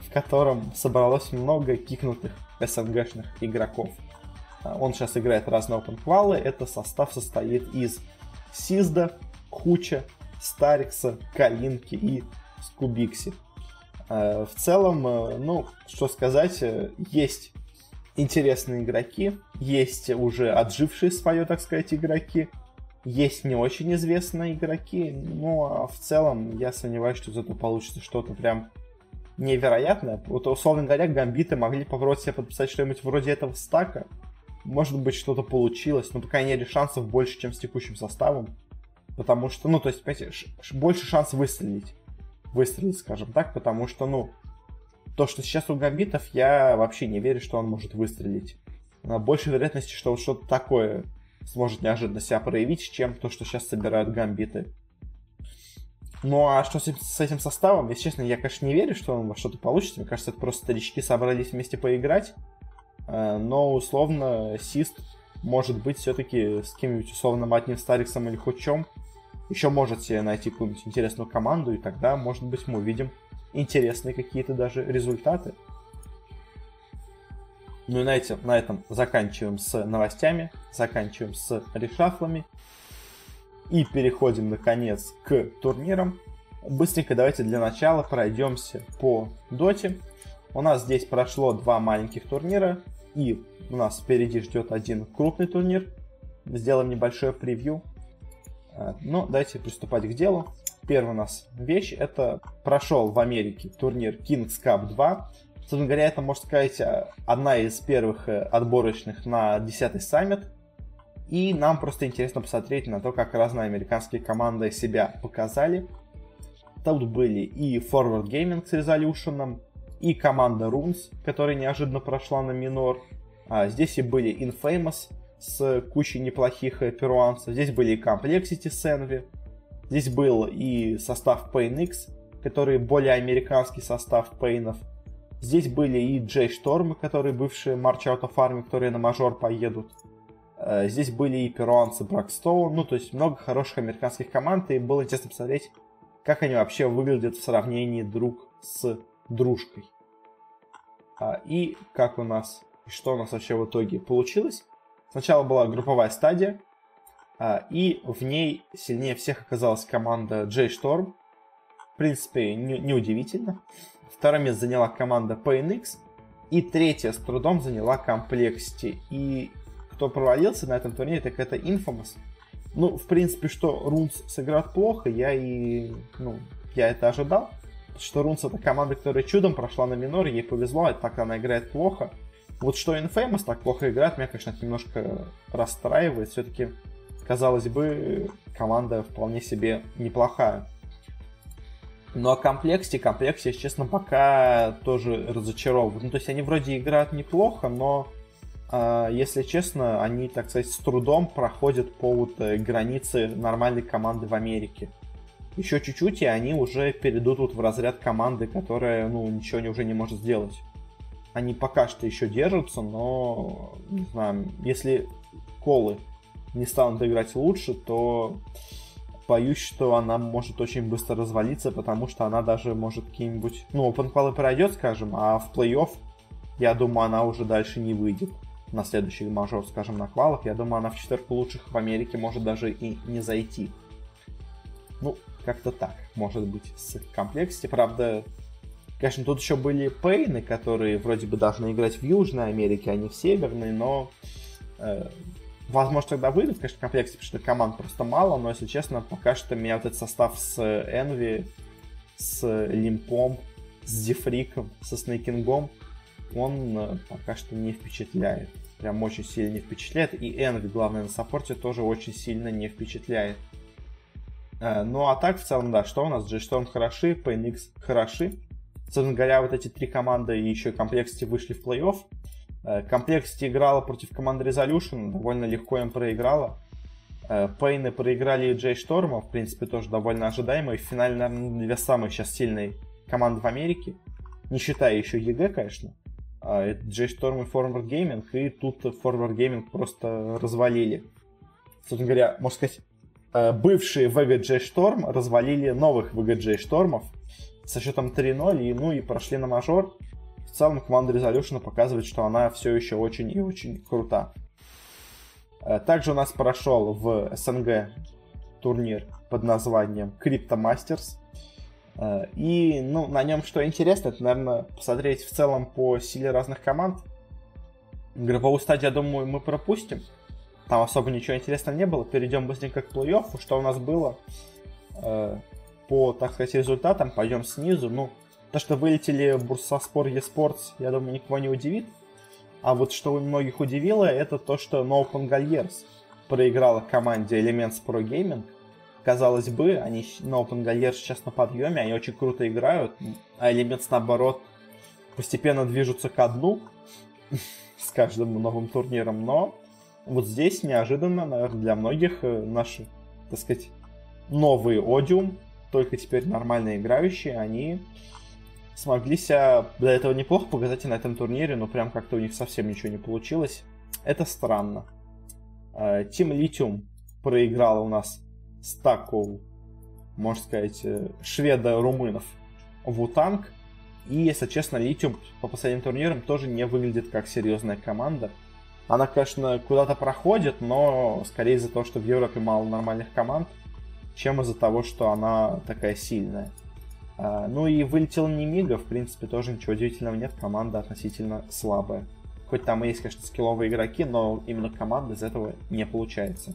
в котором собралось много кикнутых СНГшных игроков. Э, он сейчас играет разные опенквалы. Это состав состоит из Сизда, Куча, Старикса, Калинки и Скубикси. В целом, ну, что сказать, есть интересные игроки, есть уже отжившие свое, так сказать, игроки, есть не очень известные игроки, но в целом я сомневаюсь, что из этого получится что-то прям невероятное. Вот, условно говоря, гамбиты могли попробовать себе подписать что-нибудь вроде этого стака. Может быть, что-то получилось, но, по крайней мере, шансов больше, чем с текущим составом. Потому что, ну, то есть, понимаете, больше шанс выстрелить. Выстрелить, скажем так, потому что, ну, то, что сейчас у гамбитов, я вообще не верю, что он может выстрелить. Больше вероятности, что вот что-то такое сможет неожиданно себя проявить, чем то, что сейчас собирают гамбиты. Ну а что с, этим составом? Если честно, я, конечно, не верю, что он во что-то получится. Мне кажется, это просто старички собрались вместе поиграть. Э, но условно Сист может быть все-таки с кем-нибудь условным одним Стариксом или Хучом еще может себе найти какую-нибудь интересную команду, и тогда, может быть, мы увидим интересные какие-то даже результаты. Ну и на, этом, на этом заканчиваем с новостями, заканчиваем с решафлами и переходим наконец к турнирам. Быстренько давайте для начала пройдемся по доте. У нас здесь прошло два маленьких турнира, и у нас впереди ждет один крупный турнир. Сделаем небольшое превью. А, ну, давайте приступать к делу первая у нас вещь, это прошел в Америке турнир Kings Cup 2. Собственно говоря, это, можно сказать, одна из первых э, отборочных на 10-й саммит. И нам просто интересно посмотреть на то, как разные американские команды себя показали. Тут были и Forward Gaming с Resolution, и команда Runes, которая неожиданно прошла на минор. А здесь и были Infamous с кучей неплохих э, перуанцев. Здесь были и Complexity с Envy. Здесь был и состав Pain X, который более американский состав Пейнов. Здесь были и Джей Штормы, которые бывшие March Out of Army, которые на мажор поедут. Э, здесь были и перуанцы Бракстоун, ну то есть много хороших американских команд, и было интересно посмотреть, как они вообще выглядят в сравнении друг с дружкой. А, и как у нас, и что у нас вообще в итоге получилось. Сначала была групповая стадия, и в ней сильнее всех оказалась команда J-Storm. В принципе, неудивительно. Не Второе заняла команда PNX. И третье с трудом заняла Complexity. И кто провалился на этом турнире, так это Infamous. Ну, в принципе, что Рунс сыграет плохо, я и... Ну, я это ожидал. Что Рунс это команда, которая чудом прошла на миноре, ей повезло, а так она играет плохо. Вот что Infamous так плохо играет, меня, конечно, немножко расстраивает. Все-таки казалось бы, команда вполне себе неплохая. Но о комплекте, комплекте, если честно, пока тоже разочаровывают. Ну, то есть они вроде играют неплохо, но, э, если честно, они, так сказать, с трудом проходят по вот э, границе нормальной команды в Америке. Еще чуть-чуть, и они уже перейдут вот в разряд команды, которая, ну, ничего не, уже не может сделать. Они пока что еще держатся, но, не знаю, если колы не станут играть лучше, то боюсь, что она может очень быстро развалиться, потому что она даже может какие-нибудь... Ну, OpenQual пройдет, скажем, а в плей-офф, я думаю, она уже дальше не выйдет на следующий мажор, скажем, на квалах. Я думаю, она в четверку лучших в Америке может даже и не зайти. Ну, как-то так, может быть, с комплексити. Правда, конечно, тут еще были Пейны, которые вроде бы должны играть в Южной Америке, а не в Северной, но э, Возможно, тогда выйдут, конечно, в комплекте, потому что команд просто мало, но, если честно, пока что меня вот этот состав с Envy, с Лимпом, с Зефриком, со Снейкингом он э, пока что не впечатляет. Прям очень сильно не впечатляет. И Энви, главное, на саппорте тоже очень сильно не впечатляет. Э, ну а так, в целом, да, что у нас? G-Storm хороши, PNX хороши. Собственно говоря, вот эти три команды и еще Complexity вышли в плей-офф. Complexity играла против команды Resolution, довольно легко им проиграла. paiN ы проиграли J-Storm а, в принципе, тоже довольно ожидаемо. И в финале, наверное, две самые сейчас сильные команды в Америке. Не считая еще EG, конечно. А, это J-Storm и Forward Gaming, и тут Forward Gaming просто развалили. Собственно говоря, можно сказать, э, бывшие VGJ Storm развалили новых VGJ Storm ов со счетом 3-0, и, ну и прошли на мажор. В целом команда Resolution показывает, что она все еще очень и очень крута. Э, также у нас прошел в СНГ турнир под названием Crypto Masters. Э, и, ну, на нем что интересно, это, наверное, посмотреть в целом по силе разных команд. Групповую стадию, я думаю, мы пропустим. Там особо ничего интересного не было. Перейдем быстренько к плей-оффу. Что у нас было э, по, так сказать, результатам. Пойдем снизу. Ну, то, что вылетели Бурсаспор eSports, я думаю, никого не удивит. А вот что многих удивило, это то, что No Galliers проиграла команде Elements Pro Gaming – казалось бы, они на Open Gallier сейчас на подъеме, они очень круто играют, а Elements, наоборот, постепенно движутся ко дну [LAUGHS] с каждым новым турниром, но вот здесь неожиданно, наверное, для многих э, наши, так сказать, новые Одиум, только теперь нормально играющие, они смогли себя до этого неплохо показать и на этом турнире, но прям как-то у них совсем ничего не получилось. Это странно. Тим Литиум проиграл у нас стаку, можно сказать, э, шведа-румынов в Утанг. И, если честно, Литиум по последним турнирам тоже не выглядит как серьезная команда. Она, конечно, куда-то проходит, но скорее из-за того, что в Европе мало нормальных команд, чем из-за того, что она такая сильная. А, ну и вылетел Немига, в принципе, тоже ничего удивительного нет, команда относительно слабая. Хоть там и есть, конечно, скилловые игроки, но именно команда из этого не получается.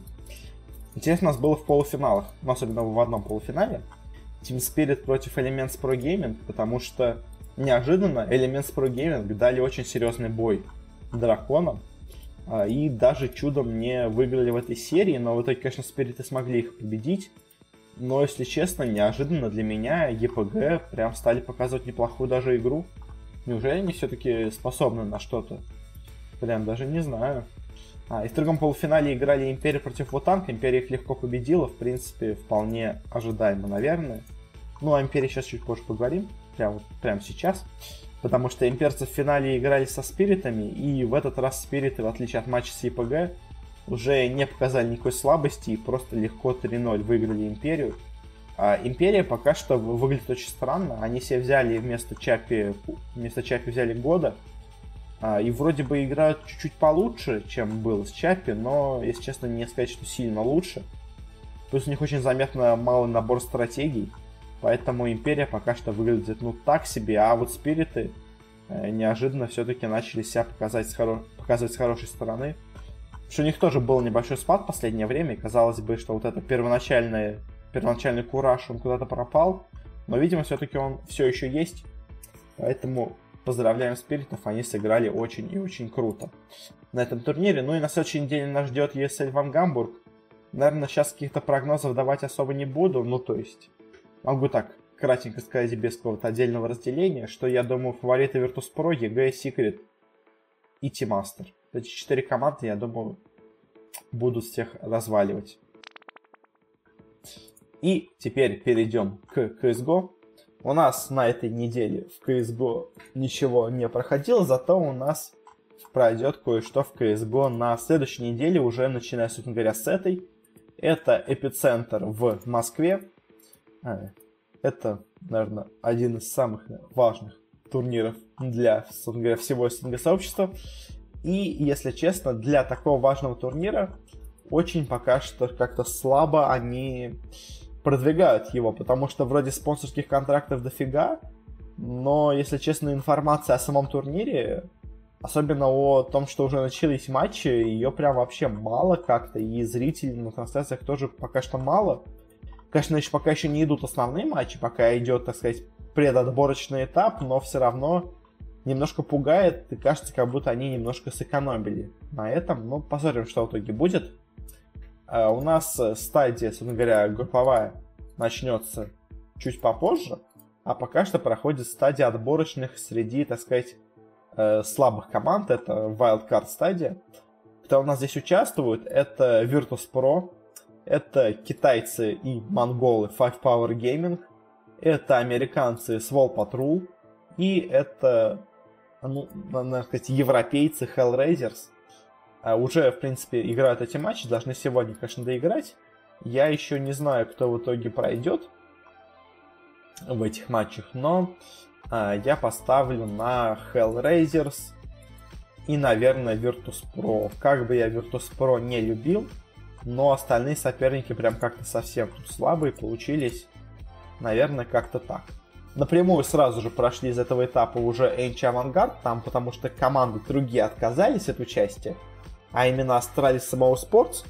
Интересно у нас было в полуфиналах, но особенно в одном полуфинале. Team Spirit против Elements Pro Gaming, потому что неожиданно Elements Pro Gaming дали очень серьезный бой драконам. А, и даже чудом не выиграли в этой серии, но в итоге, конечно, Спириты смогли их победить. Но, если честно, неожиданно для меня ЕПГ прям стали показывать неплохую даже игру. Неужели они все-таки способны на что-то? Прям даже не знаю. А, и в другом полуфинале играли Империя против Вутанг. Империя их легко победила. В принципе, вполне ожидаемо, наверное. Ну, о Империи сейчас чуть позже поговорим. Прямо, прямо сейчас. Потому что имперцы в финале играли со спиритами. И в этот раз спириты, в отличие от матча с ИПГ, уже не показали никакой слабости. И просто легко 3-0 выиграли Империю. А Империя пока что выглядит очень странно. Они себе взяли вместо Чапи, вместо Чапи взяли Года. А, и вроде бы играют чуть-чуть получше, чем было с Чапи, но, если честно, не сказать, что сильно лучше. Плюс у них очень заметно малый набор стратегий, поэтому Империя пока что выглядит, ну, так себе, а вот Спириты э, неожиданно все-таки начали себя показать с, хоро... показывать с хорошей стороны. Что у них тоже был небольшой спад в последнее время, и казалось бы, что вот это первоначальный, первоначальный кураж, он куда-то пропал, но, видимо, все-таки он все еще есть, поэтому Поздравляем спиритов, они сыграли очень и очень круто на этом турнире. Ну и на следующей неделе нас ждет ESL Ван Гамбург. Наверное, сейчас каких-то прогнозов давать особо не буду, ну то есть могу так кратенько сказать без какого-то отдельного разделения, что я думаю фавориты Virtus.pro, EG, Secret и T-Master. Эти четыре команды, я думаю, будут всех разваливать. И теперь перейдем к CSGO. У нас на этой неделе в CSGO ничего не проходило, зато у нас пройдет кое-что в CSGO на следующей неделе, уже начиная, собственно говоря, с этой. Это эпицентр в Москве. А, это, наверное, один из самых важных турниров для, собственно говоря, всего СНГ-сообщества. И, если честно, для такого важного турнира очень пока что как-то слабо они продвигают его, потому что вроде спонсорских контрактов дофига, но, если честно, информация о самом турнире, особенно о том, что уже начались матчи, ее прям вообще мало как-то, и зрителей на трансляциях тоже пока что мало. Конечно, еще пока еще не идут основные матчи, пока идет, так сказать, предотборочный этап, но все равно немножко пугает, и кажется, как будто они немножко сэкономили на этом. Ну, посмотрим, что в итоге будет. А у нас э, стадия, собственно говоря, групповая начнется чуть попозже, а пока что проходит стадия отборочных среди, так сказать, э, слабых команд. Это Wildcard стадия. Кто у нас здесь участвует, это Virtus.pro, это китайцы и монголы Five Power Gaming, это американцы Swall Patrol, и это, ну, надо сказать, европейцы Hellraisers. А уже, в принципе, играют эти матчи, должны сегодня, конечно, доиграть. Я еще не знаю, кто в итоге пройдет в этих матчах, но а, я поставлю на Hellraisers и, наверное, Virtus.pro. Как бы я Virtus.pro не любил, но остальные соперники прям как-то совсем слабые получились. Наверное, как-то так. Напрямую сразу же прошли из этого этапа уже Энчи Авангард, там потому что команды другие отказались от участия, а именно Астралис самого Спортс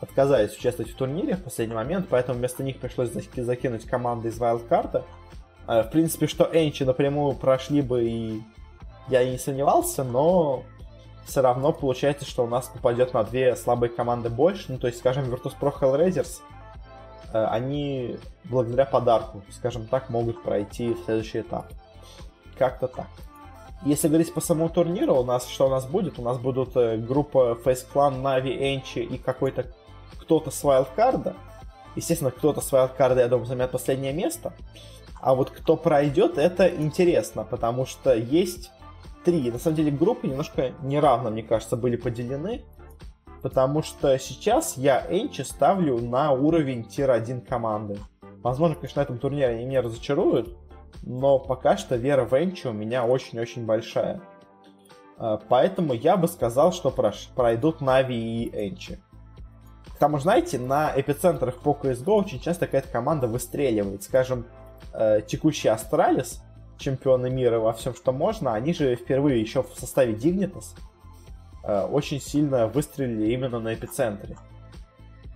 отказались участвовать в турнире в последний момент, поэтому вместо них пришлось закинуть команды из Wildcard. Э, в принципе, что Энчи напрямую прошли бы и я и не сомневался, но все равно получается, что у нас попадет на две слабые команды больше. Ну, то есть, скажем, Virtus.pro Hellraisers, они благодаря подарку, скажем так, могут пройти в следующий этап. Как-то так. Если говорить по самому турниру, у нас что у нас будет? У нас будут э, группа Face Clan, Navi, Энчи и какой-то кто-то с вайлдкарда. Естественно, кто-то с вайлдкарда, я думаю, займет последнее место. А вот кто пройдет, это интересно, потому что есть три. На самом деле группы немножко неравно, мне кажется, были поделены. Потому что сейчас я Энчи ставлю на уровень тир-1 команды. Возможно, конечно, на этом турнире они меня разочаруют, но пока что вера в Энчи у меня очень-очень большая. А, поэтому я бы сказал, что пройдут Нави и Энчи. К тому же, знаете, на эпицентрах по CSGO очень часто какая-то команда выстреливает. Скажем, э, текущий Астралис чемпионы мира во всем, что можно, они же впервые еще в составе Dignitas э, очень сильно выстрелили именно на эпицентре.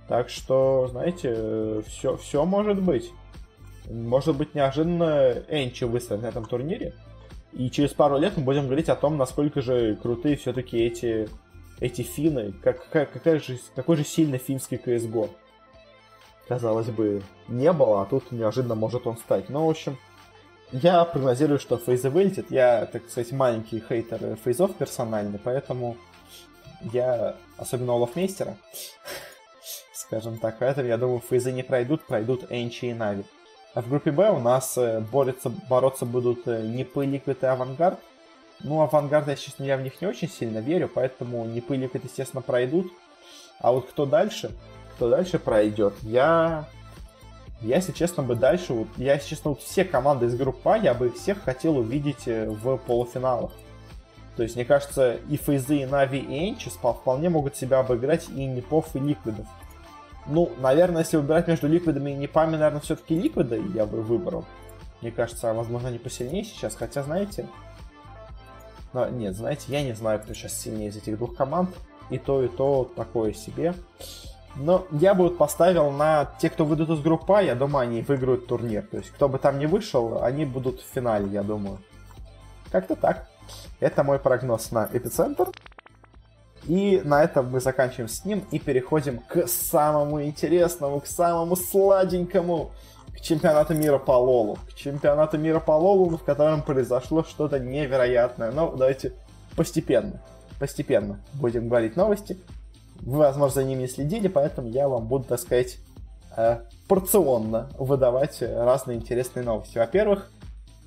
Так что, знаете, все, все может быть. Может быть, неожиданно Энчи выстрелит на этом турнире. И через пару лет мы будем говорить о том, насколько же крутые все-таки эти, эти финны. Как, как, какая же, какой же сильный финский CSGO. Казалось бы, не было, а тут неожиданно может он стать. Но, в общем, я прогнозирую, что FaZe ы вылетит. Я, так сказать, маленький хейтер FaZe ов персональный, поэтому я, особенно olofmeister а, [LAUGHS] скажем так, поэтому я думаю, FaZe ы не пройдут, пройдут ENCE и NaVi. А в группе Б у нас э, борются, бороться будут э, NiP ы, Liquid и AVANGAR. Ну, AVANGAR, я, честно, я в них не очень сильно верю, поэтому NiP ы и Liquid, естественно, пройдут. А вот кто дальше, кто дальше пройдет, я я, если честно, бы дальше, вот, я, если честно, вот все команды из группы А, я бы всех хотел увидеть э, в полуфиналах. То есть, мне кажется, и Фейзы, и Нави, и Энчи вполне могут себя обыграть и Непов, и Ликвидов. Ну, наверное, если выбирать между Ликвидами и Непами, наверное, все-таки Ликвиды я бы выбрал. Мне кажется, возможно, они посильнее сейчас, хотя, знаете... Но, нет, знаете, я не знаю, кто сейчас сильнее из этих двух команд. И то, и то такое себе. Но я бы вот поставил на те, кто выйдут из группы А, я думаю, они выиграют турнир. То есть, кто бы там ни вышел, они будут в финале, я думаю. Как-то так. Это мой прогноз на эпицентр. И на этом мы заканчиваем с ним и переходим к самому интересному, к самому сладенькому, к чемпионату мира по Лолу. К чемпионату мира по Лолу, в котором произошло что-то невероятное. Но давайте постепенно, постепенно будем говорить новости. Вы, возможно, за ними не следили, поэтому я вам буду, так сказать, э, порционно выдавать разные интересные новости. Во-первых,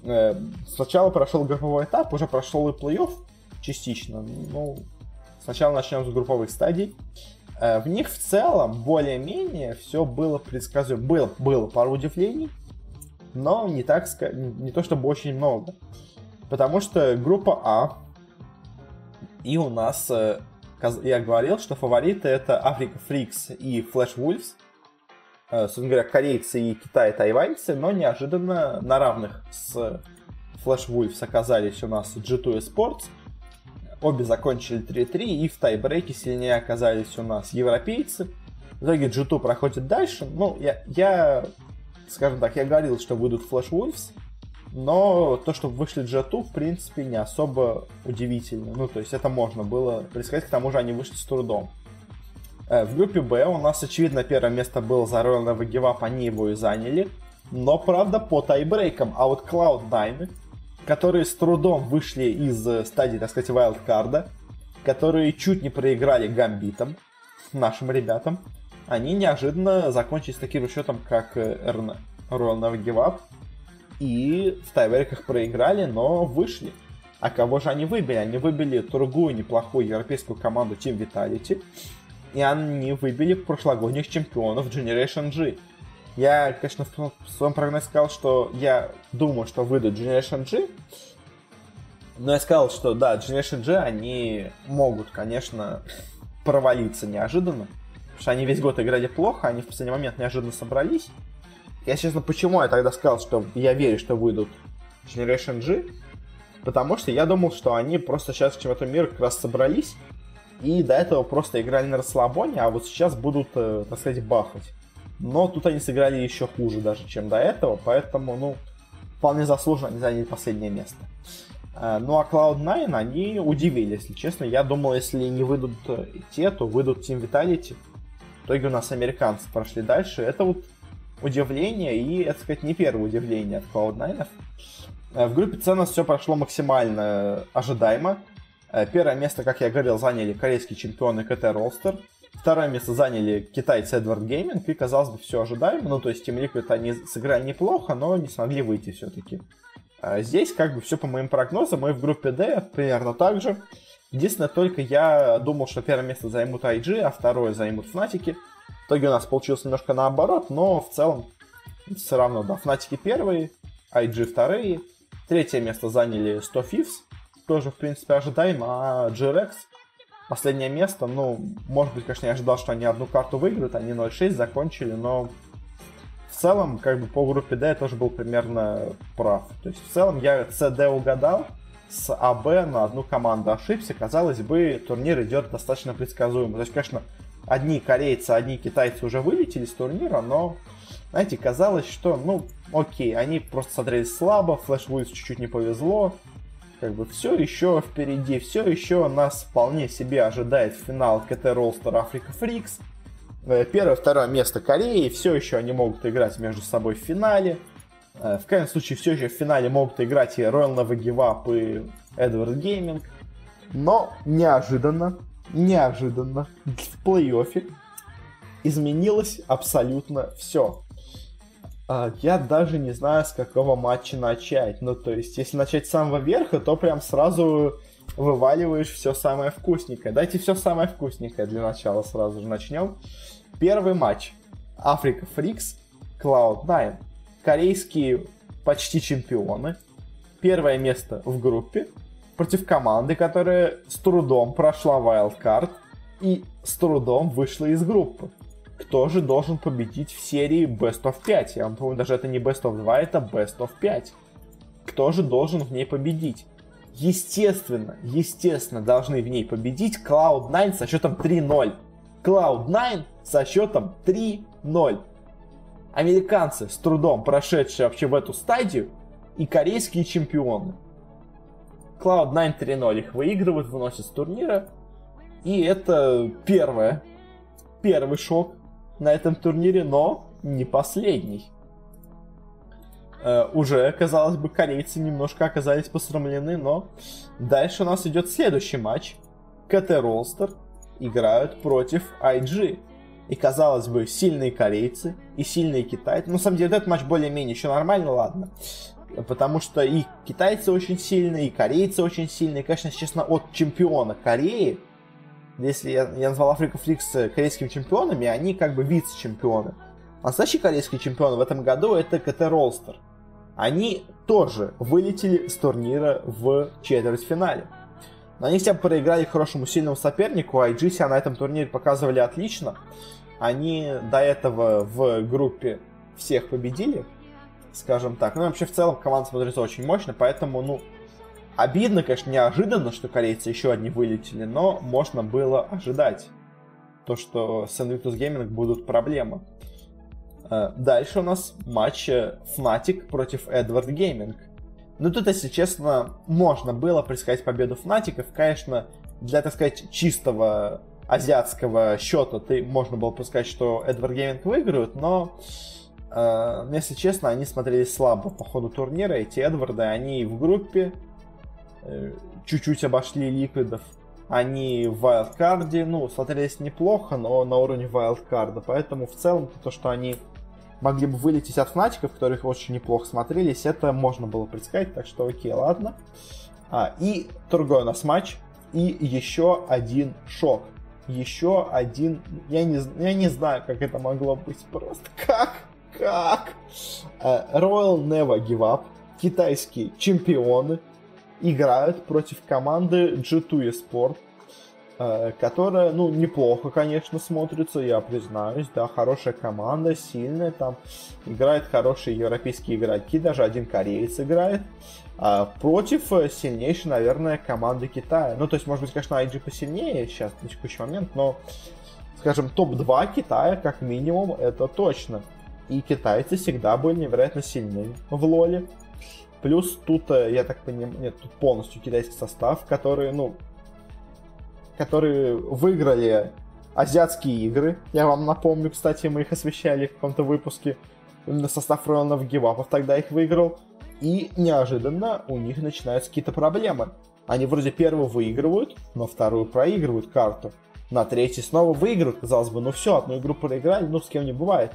э, сначала прошел групповой этап, уже прошел и плей-офф частично. Ну, сначала начнем с групповых стадий. Э, в них в целом более-менее все было предсказуемо. Было, было пару удивлений, но не так, не то чтобы очень много. Потому что группа А, и у нас я говорил, что фавориты это Afreeca Freecs и Flash Wolves. Э, собственно говоря, корейцы и Китай тайваньцы, но неожиданно на равных с Flash Wolves оказались у нас G2 Esports. Обе закончили 3-3, и в тайбрейке сильнее оказались у нас европейцы. В итоге G2 проходит дальше. Ну, я, я скажем так, я говорил, что выйдут Flash Wolves, Но то, что вышли G2, в принципе, не особо удивительно. Ну, то есть это можно было предсказать, к тому же они вышли с трудом. Э, в группе Б у нас, очевидно, первое место было за Royal Never Give Up, они его и заняли. Но, правда, по тайбрейкам. А вот Cloud9, которые с трудом вышли из э, стадии, так сказать, вайлдкарда, которые чуть не проиграли гамбитом, нашим ребятам, они неожиданно закончили с таким счетом, как Never Give Up. И в тайбрейках проиграли, но вышли. А кого же они выбили? Они выбили другую неплохую европейскую команду Team Vitality. И они выбили прошлогодних чемпионов Generation G. Я, конечно, в своем прогнозе сказал, что я думаю, что выйдут Generation G. Но я сказал, что да, Generation G, они могут, конечно, провалиться неожиданно. Потому что они весь год играли плохо, они в последний момент неожиданно собрались. Я, честно, почему я тогда сказал, что я верю, что выйдут Generation G? Потому что я думал, что они просто сейчас в чемпионате мира как раз собрались, и до этого просто играли на расслабоне, а вот сейчас будут, э, так сказать, бахать. Но тут они сыграли еще хуже даже, чем до этого, поэтому, ну, вполне заслуженно они заняли последнее место. Э, ну а Cloud9, они удивили, если честно. Я думал, если не выйдут э, те, то выйдут Team Vitality. В итоге у нас американцы прошли дальше. Это вот удивление, и, это сказать, не первое удивление от Cloud9. Э, в группе C у нас все прошло максимально ожидаемо. Первое место, как я говорил, заняли корейские чемпионы КТ Ролстер. Второе место заняли китайцы Эдвард Гейминг, и, казалось бы, все ожидаемо. Ну, то есть Team Liquid они сыграли неплохо, но не смогли выйти все-таки. А здесь как бы все по моим прогнозам. Мы в группе D примерно так же. Единственное, только я думал, что первое место займут IG, а второе займут Фнатики. В итоге у нас получилось немножко наоборот, но в целом все равно, да, Фнатики первые, IG вторые. Третье место заняли 100 Fifths, тоже, в принципе, ожидаемо, а G-Rex последнее место, ну, может быть, конечно, я ожидал, что они одну карту выиграют, они 0-6 закончили, но в целом, как бы по группе D я тоже был примерно прав. То есть в целом я CD угадал, с АБ на одну команду ошибся. Казалось бы, турнир идет достаточно предсказуемо. То есть, конечно, одни корейцы, одни китайцы уже вылетели с турнира, но, знаете, казалось, что, ну, окей, они просто смотрелись слабо, Уильс чуть-чуть не повезло, как бы все еще впереди, все еще нас вполне себе ожидает финал КТ Ролстер Африка Фрикс. Э, первое, второе место Кореи, все еще они могут играть между собой в финале. Э, в крайнем случае, все еще в финале могут играть и Royal Never Give и Edward Gaming. Но неожиданно, неожиданно в плей-оффе изменилось абсолютно все. А, я даже не знаю, с какого матча начать. Ну, то есть, если начать с самого верха, то прям сразу вываливаешь все самое вкусненькое. Дайте все самое вкусненькое для начала сразу же начнем. Первый матч. Африка Фрикс, Cloud9. Корейские почти чемпионы. Первое место в группе против команды, которая с трудом прошла Wildcard и с трудом вышла из группы кто же должен победить в серии Best of 5. Я вам помню, даже это не Best of 2, это Best of 5. Кто же должен в ней победить? Естественно, естественно, должны в ней победить Cloud9 со счетом 3-0. Cloud9 со счетом 3-0. Американцы, с трудом прошедшие вообще в эту стадию, и корейские чемпионы. Cloud9 3-0 их выигрывают, выносят с турнира. И это первое. Первый шок на этом турнире, но не последний. Э, уже, казалось бы, корейцы немножко оказались посрамлены, но дальше у нас идет следующий матч. КТ Ролстер играют против IG. И, казалось бы, сильные корейцы и сильные китайцы. Ну, на самом деле, этот матч более-менее еще нормально, ладно. Потому что и китайцы очень сильные, и корейцы очень сильные. Конечно, честно, от чемпиона Кореи если я, я назвал Африка Фликс корейскими чемпионами, они как бы вице-чемпионы. Настоящие корейские чемпионы в этом году это КТ Ролстер. Они тоже вылетели с турнира в четвертьфинале. Но они хотя бы проиграли хорошему сильному сопернику, а IG себя на этом турнире показывали отлично. Они до этого в группе всех победили, скажем так. Ну, вообще, в целом, команда смотрится очень мощно, поэтому, ну, Обидно, конечно, неожиданно, что корейцы еще одни вылетели, но можно было ожидать то, что с Invictus Gaming будут проблемы. Э, дальше у нас матч э, Fnatic против Edward Gaming. Ну тут, если честно, можно было предсказать победу Fnatic ов. Конечно, для, так сказать, чистого азиатского счета ты можно было предсказать, что Edward Gaming выиграют, но э, если честно, они смотрелись слабо по ходу турнира. Эти Edward ы, они в группе чуть-чуть обошли Liquid ов. Они в wildcard е, ну, смотрелись неплохо, но на уровне wildcard а. Поэтому в целом то, что они могли бы вылететь от Фнатиков, которых очень неплохо смотрелись, это можно было предсказать, так что окей, ладно. А, и другой у нас матч, и еще один шок. Еще один... Я не, я не знаю, как это могло быть просто. Как? Как? Uh, Royal Never Give Up, китайские чемпионы, играют против команды G2 Esport, Э, которая, ну, неплохо, конечно, смотрится, я признаюсь, да, хорошая команда, сильная, там играет хорошие европейские игроки, даже один кореец играет, а против сильнейшей, наверное, команды Китая. Ну, то есть, может быть, конечно, IG посильнее сейчас, на текущий момент, но, скажем, топ-2 Китая, как минимум, это точно. И китайцы всегда были невероятно сильны в лоле. Плюс тут, э, я так понимаю, нет, тут полностью китайский состав, который, ну, которые выиграли азиатские игры. Я вам напомню, кстати, мы их освещали в каком-то выпуске. Именно состав Ронов Гивапов тогда их выиграл. И неожиданно у них начинаются какие-то проблемы. Они вроде первую выигрывают, но вторую проигрывают карту. На третьей снова выигрывают. Казалось бы, ну все, одну игру проиграли, ну с кем не бывает.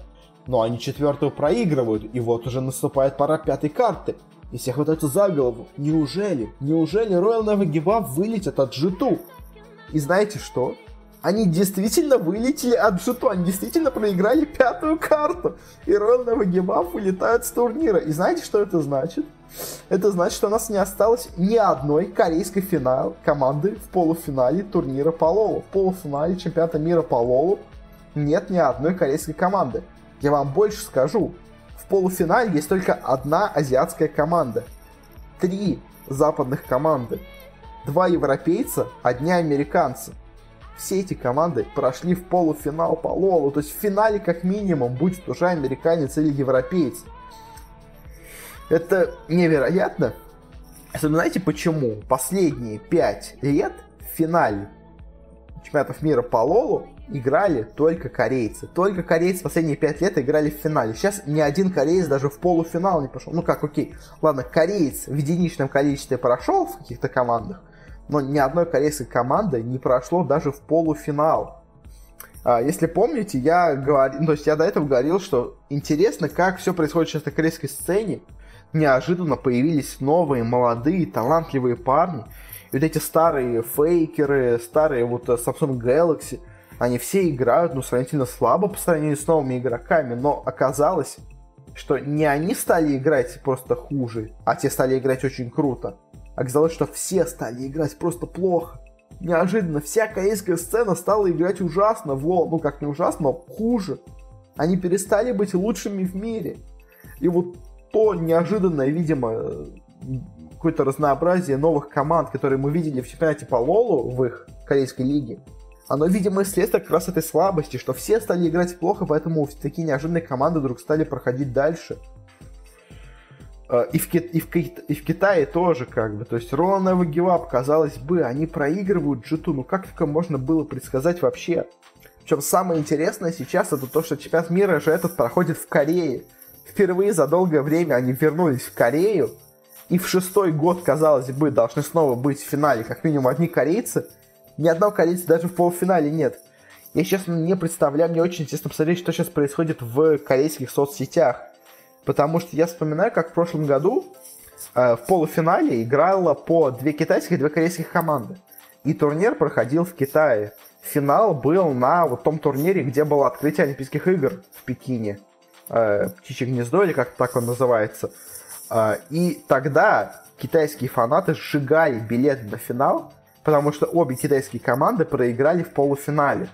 Но они четвертую проигрывают, и вот уже наступает пора пятой карты. И всех хватаются за голову. Неужели? Неужели Royal Never Give вылетят от G2? И знаете что? Они действительно вылетели от Житу, они действительно проиграли пятую карту. И ровно Вагибаф улетают с турнира. И знаете, что это значит? Это значит, что у нас не осталось ни одной корейской финал команды в полуфинале турнира по Лолу. В полуфинале чемпионата мира по Лолу нет ни одной корейской команды. Я вам больше скажу. Полуфинале есть только одна азиатская команда. Три западных команды два европейца, одни американцы. Все эти команды прошли в полуфинал по Лолу, то есть в финале как минимум будет уже американец или европеец. Это невероятно. Знаете почему? Последние пять лет в финале чемпионатов мира по Лолу играли только корейцы. Только корейцы последние пять лет играли в финале. Сейчас ни один кореец даже в полуфинал не пошел. Ну как, окей. Ладно, кореец в единичном количестве прошел в каких-то командах, но ни одной корейской команды не прошло даже в полуфинал. А, если помните, я говорил, то есть я до этого говорил, что интересно, как все происходит сейчас на корейской сцене. Неожиданно появились новые, молодые, талантливые парни. И вот эти старые фейкеры, старые вот э, Samsung Galaxy, они все играют, ну, сравнительно слабо по сравнению с новыми игроками, но оказалось, что не они стали играть просто хуже, а те стали играть очень круто. Оказалось, что все стали играть просто плохо. Неожиданно вся корейская сцена стала играть ужасно в лол. Ну, как не ужасно, но хуже. Они перестали быть лучшими в мире. И вот то неожиданное, видимо, какое-то разнообразие новых команд, которые мы видели в чемпионате по Лолу в их корейской лиге, оно, видимо, следствие как раз этой слабости, что все стали играть плохо, поэтому такие неожиданные команды вдруг стали проходить дальше. Э, и в, и, в, и в Китае тоже как бы. То есть Never Give Up, казалось бы, они проигрывают джиту. Ну как такое можно было предсказать вообще? Причем самое интересное сейчас это то, что чемпионат мира же этот проходит в Корее. Впервые за долгое время они вернулись в Корею. И в шестой год, казалось бы, должны снова быть в финале как минимум одни корейцы. Ни одного корейца даже в полуфинале нет. Я, честно, не представляю, мне очень интересно посмотреть, что сейчас происходит в корейских соцсетях. Потому что я вспоминаю, как в прошлом году э, в полуфинале играло по две китайских и две корейских команды. И турнир проходил в Китае. Финал был на вот том турнире, где было открытие Олимпийских игр в Пекине. Э, Птичье гнездо, или как так он называется. Э, и тогда китайские фанаты сжигали билеты на финал, потому что обе китайские команды проиграли в полуфинале.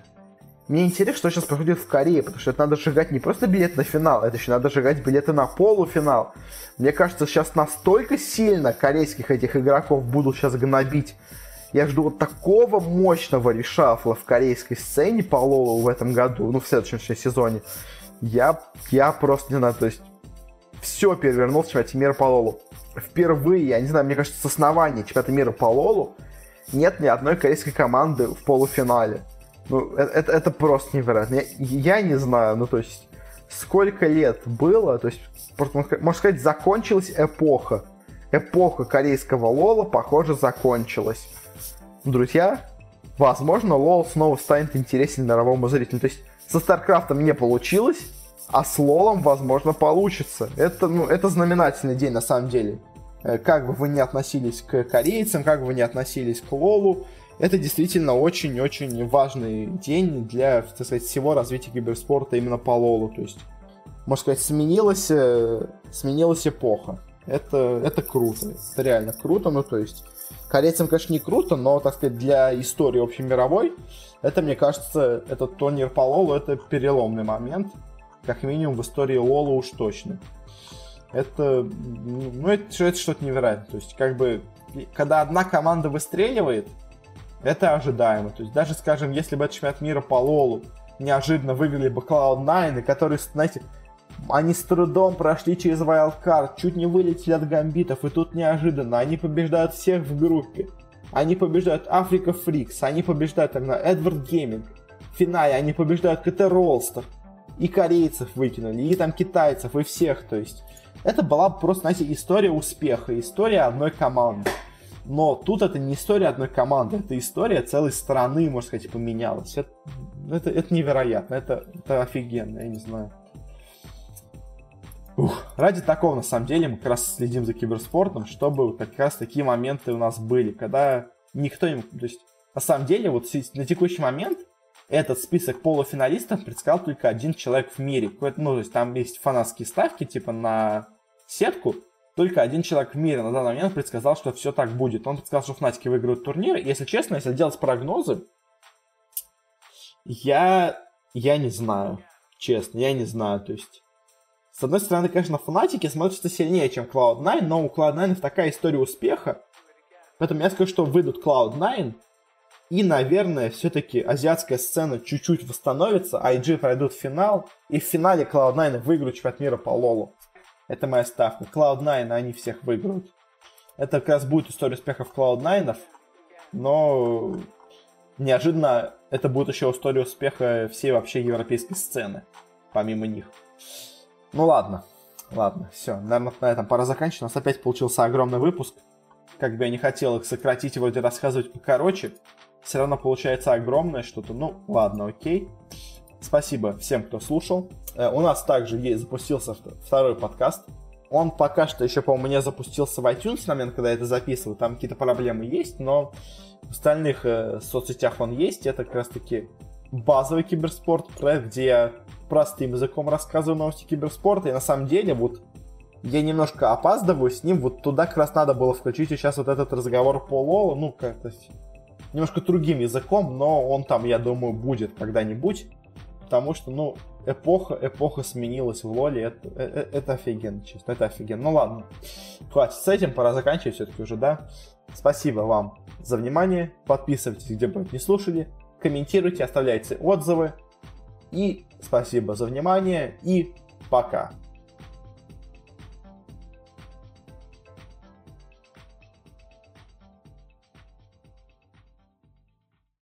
Мне интересно, что сейчас происходит в Корее, потому что это надо сжигать не просто билет на финал, это еще надо сжигать билеты на полуфинал. Мне кажется, сейчас настолько сильно корейских этих игроков будут сейчас гнобить. Я жду вот такого мощного решафла в корейской сцене по Лолу в этом году, ну, в следующем сезоне. Я, я просто не знаю, то есть все перевернул в чемпионате мира по Лолу. впервые, я не знаю, мне кажется, с основания чемпионата мира по Лолу нет ни одной корейской команды в полуфинале. Ну, это, это, это просто невероятно. Я, я не знаю, ну, то есть, сколько лет было, то есть, можно сказать, закончилась эпоха. Эпоха корейского Лола, похоже, закончилась. Друзья, возможно, Лол снова станет интересен мировому зрителю. То есть, со Старкрафтом не получилось, а с Лолом, возможно, получится. Это, ну, это знаменательный день, на самом деле. Э, как бы вы ни относились к корейцам, как бы вы ни относились к Лолу, это действительно очень-очень важный день для, так сказать, всего развития киберспорта именно по Лолу. То есть, можно сказать, сменилась, э, сменилась эпоха. Это, это круто. Это реально круто. Ну, то есть, корейцам, конечно, не круто, но, так сказать, для истории общемировой, это, мне кажется, этот турнир по Лолу, это переломный момент. Как минимум в истории Лола уж точно. Это, ну, это, это что-то невероятное. То есть, как бы, когда одна команда выстреливает, это ожидаемо. То есть даже, скажем, если бы это чемпионат мира по Лолу неожиданно выиграли бы Cloud9, которые, знаете, они с трудом прошли через Wildcard, чуть не вылетели от гамбитов, и тут неожиданно они побеждают всех в группе. Они побеждают Afreeca Freecs, они побеждают тогда Edward Gaming. В финале они побеждают KT Rolster. И корейцев выкинули, и там китайцев, и всех, то есть. Это была просто, знаете, история успеха, история одной команды. Но тут это не история одной команды, это история целой страны, можно сказать, поменялась. Это, это, это невероятно, это, это офигенно, я не знаю. Ух, ради такого, на самом деле, мы как раз следим за киберспортом, чтобы как раз такие моменты у нас были, когда никто не... То есть, на самом деле, вот на текущий момент этот список полуфиналистов предсказал только один человек в мире. Ну, то есть там есть фанатские ставки, типа на сетку, только один человек в мире на данный момент предсказал, что все так будет. Он предсказал, что Фнатики выиграют турнир. Если честно, если делать прогнозы, я, я не знаю. Честно, я не знаю. То есть, с одной стороны, конечно, Фнатики смотрятся сильнее, чем Cloud9, но у Cloud9 такая история успеха. Поэтому я скажу, что выйдут Cloud9, и, наверное, все-таки азиатская сцена чуть-чуть восстановится, IG пройдут в финал, и в финале Cloud9 выиграют чемпионат мира по Лолу. Это моя ставка. Cloud9, они всех выиграют. Это как раз будет история успехов Cloud9, но неожиданно это будет еще история успеха всей вообще европейской сцены, помимо них. Ну ладно, ладно, все, наверное, на этом пора заканчивать. У нас опять получился огромный выпуск. Как бы я не хотел их сократить и вроде рассказывать покороче, все равно получается огромное что-то. Ну, ладно, окей. Спасибо всем, кто слушал. Э, у нас также есть, запустился второй подкаст. Он пока что еще, по-моему, не запустился в iTunes на момент, когда я это записываю. Там какие-то проблемы есть, но в остальных э, соцсетях он есть. Это как раз-таки базовый киберспорт проект, где я простым языком рассказываю новости киберспорта. И на самом деле, вот я немножко опаздываю с ним. Вот туда как раз надо было включить сейчас вот этот разговор по Лолу. Ну, как-то немножко другим языком, но он там, я думаю, будет когда-нибудь потому что, ну, эпоха, эпоха сменилась в Лоле, это, это, э, это офигенно, честно, это офигенно. Ну ладно, хватит с этим, пора заканчивать все-таки уже, да? Спасибо вам за внимание, подписывайтесь, где бы не слушали, комментируйте, оставляйте отзывы, и спасибо за внимание, и пока.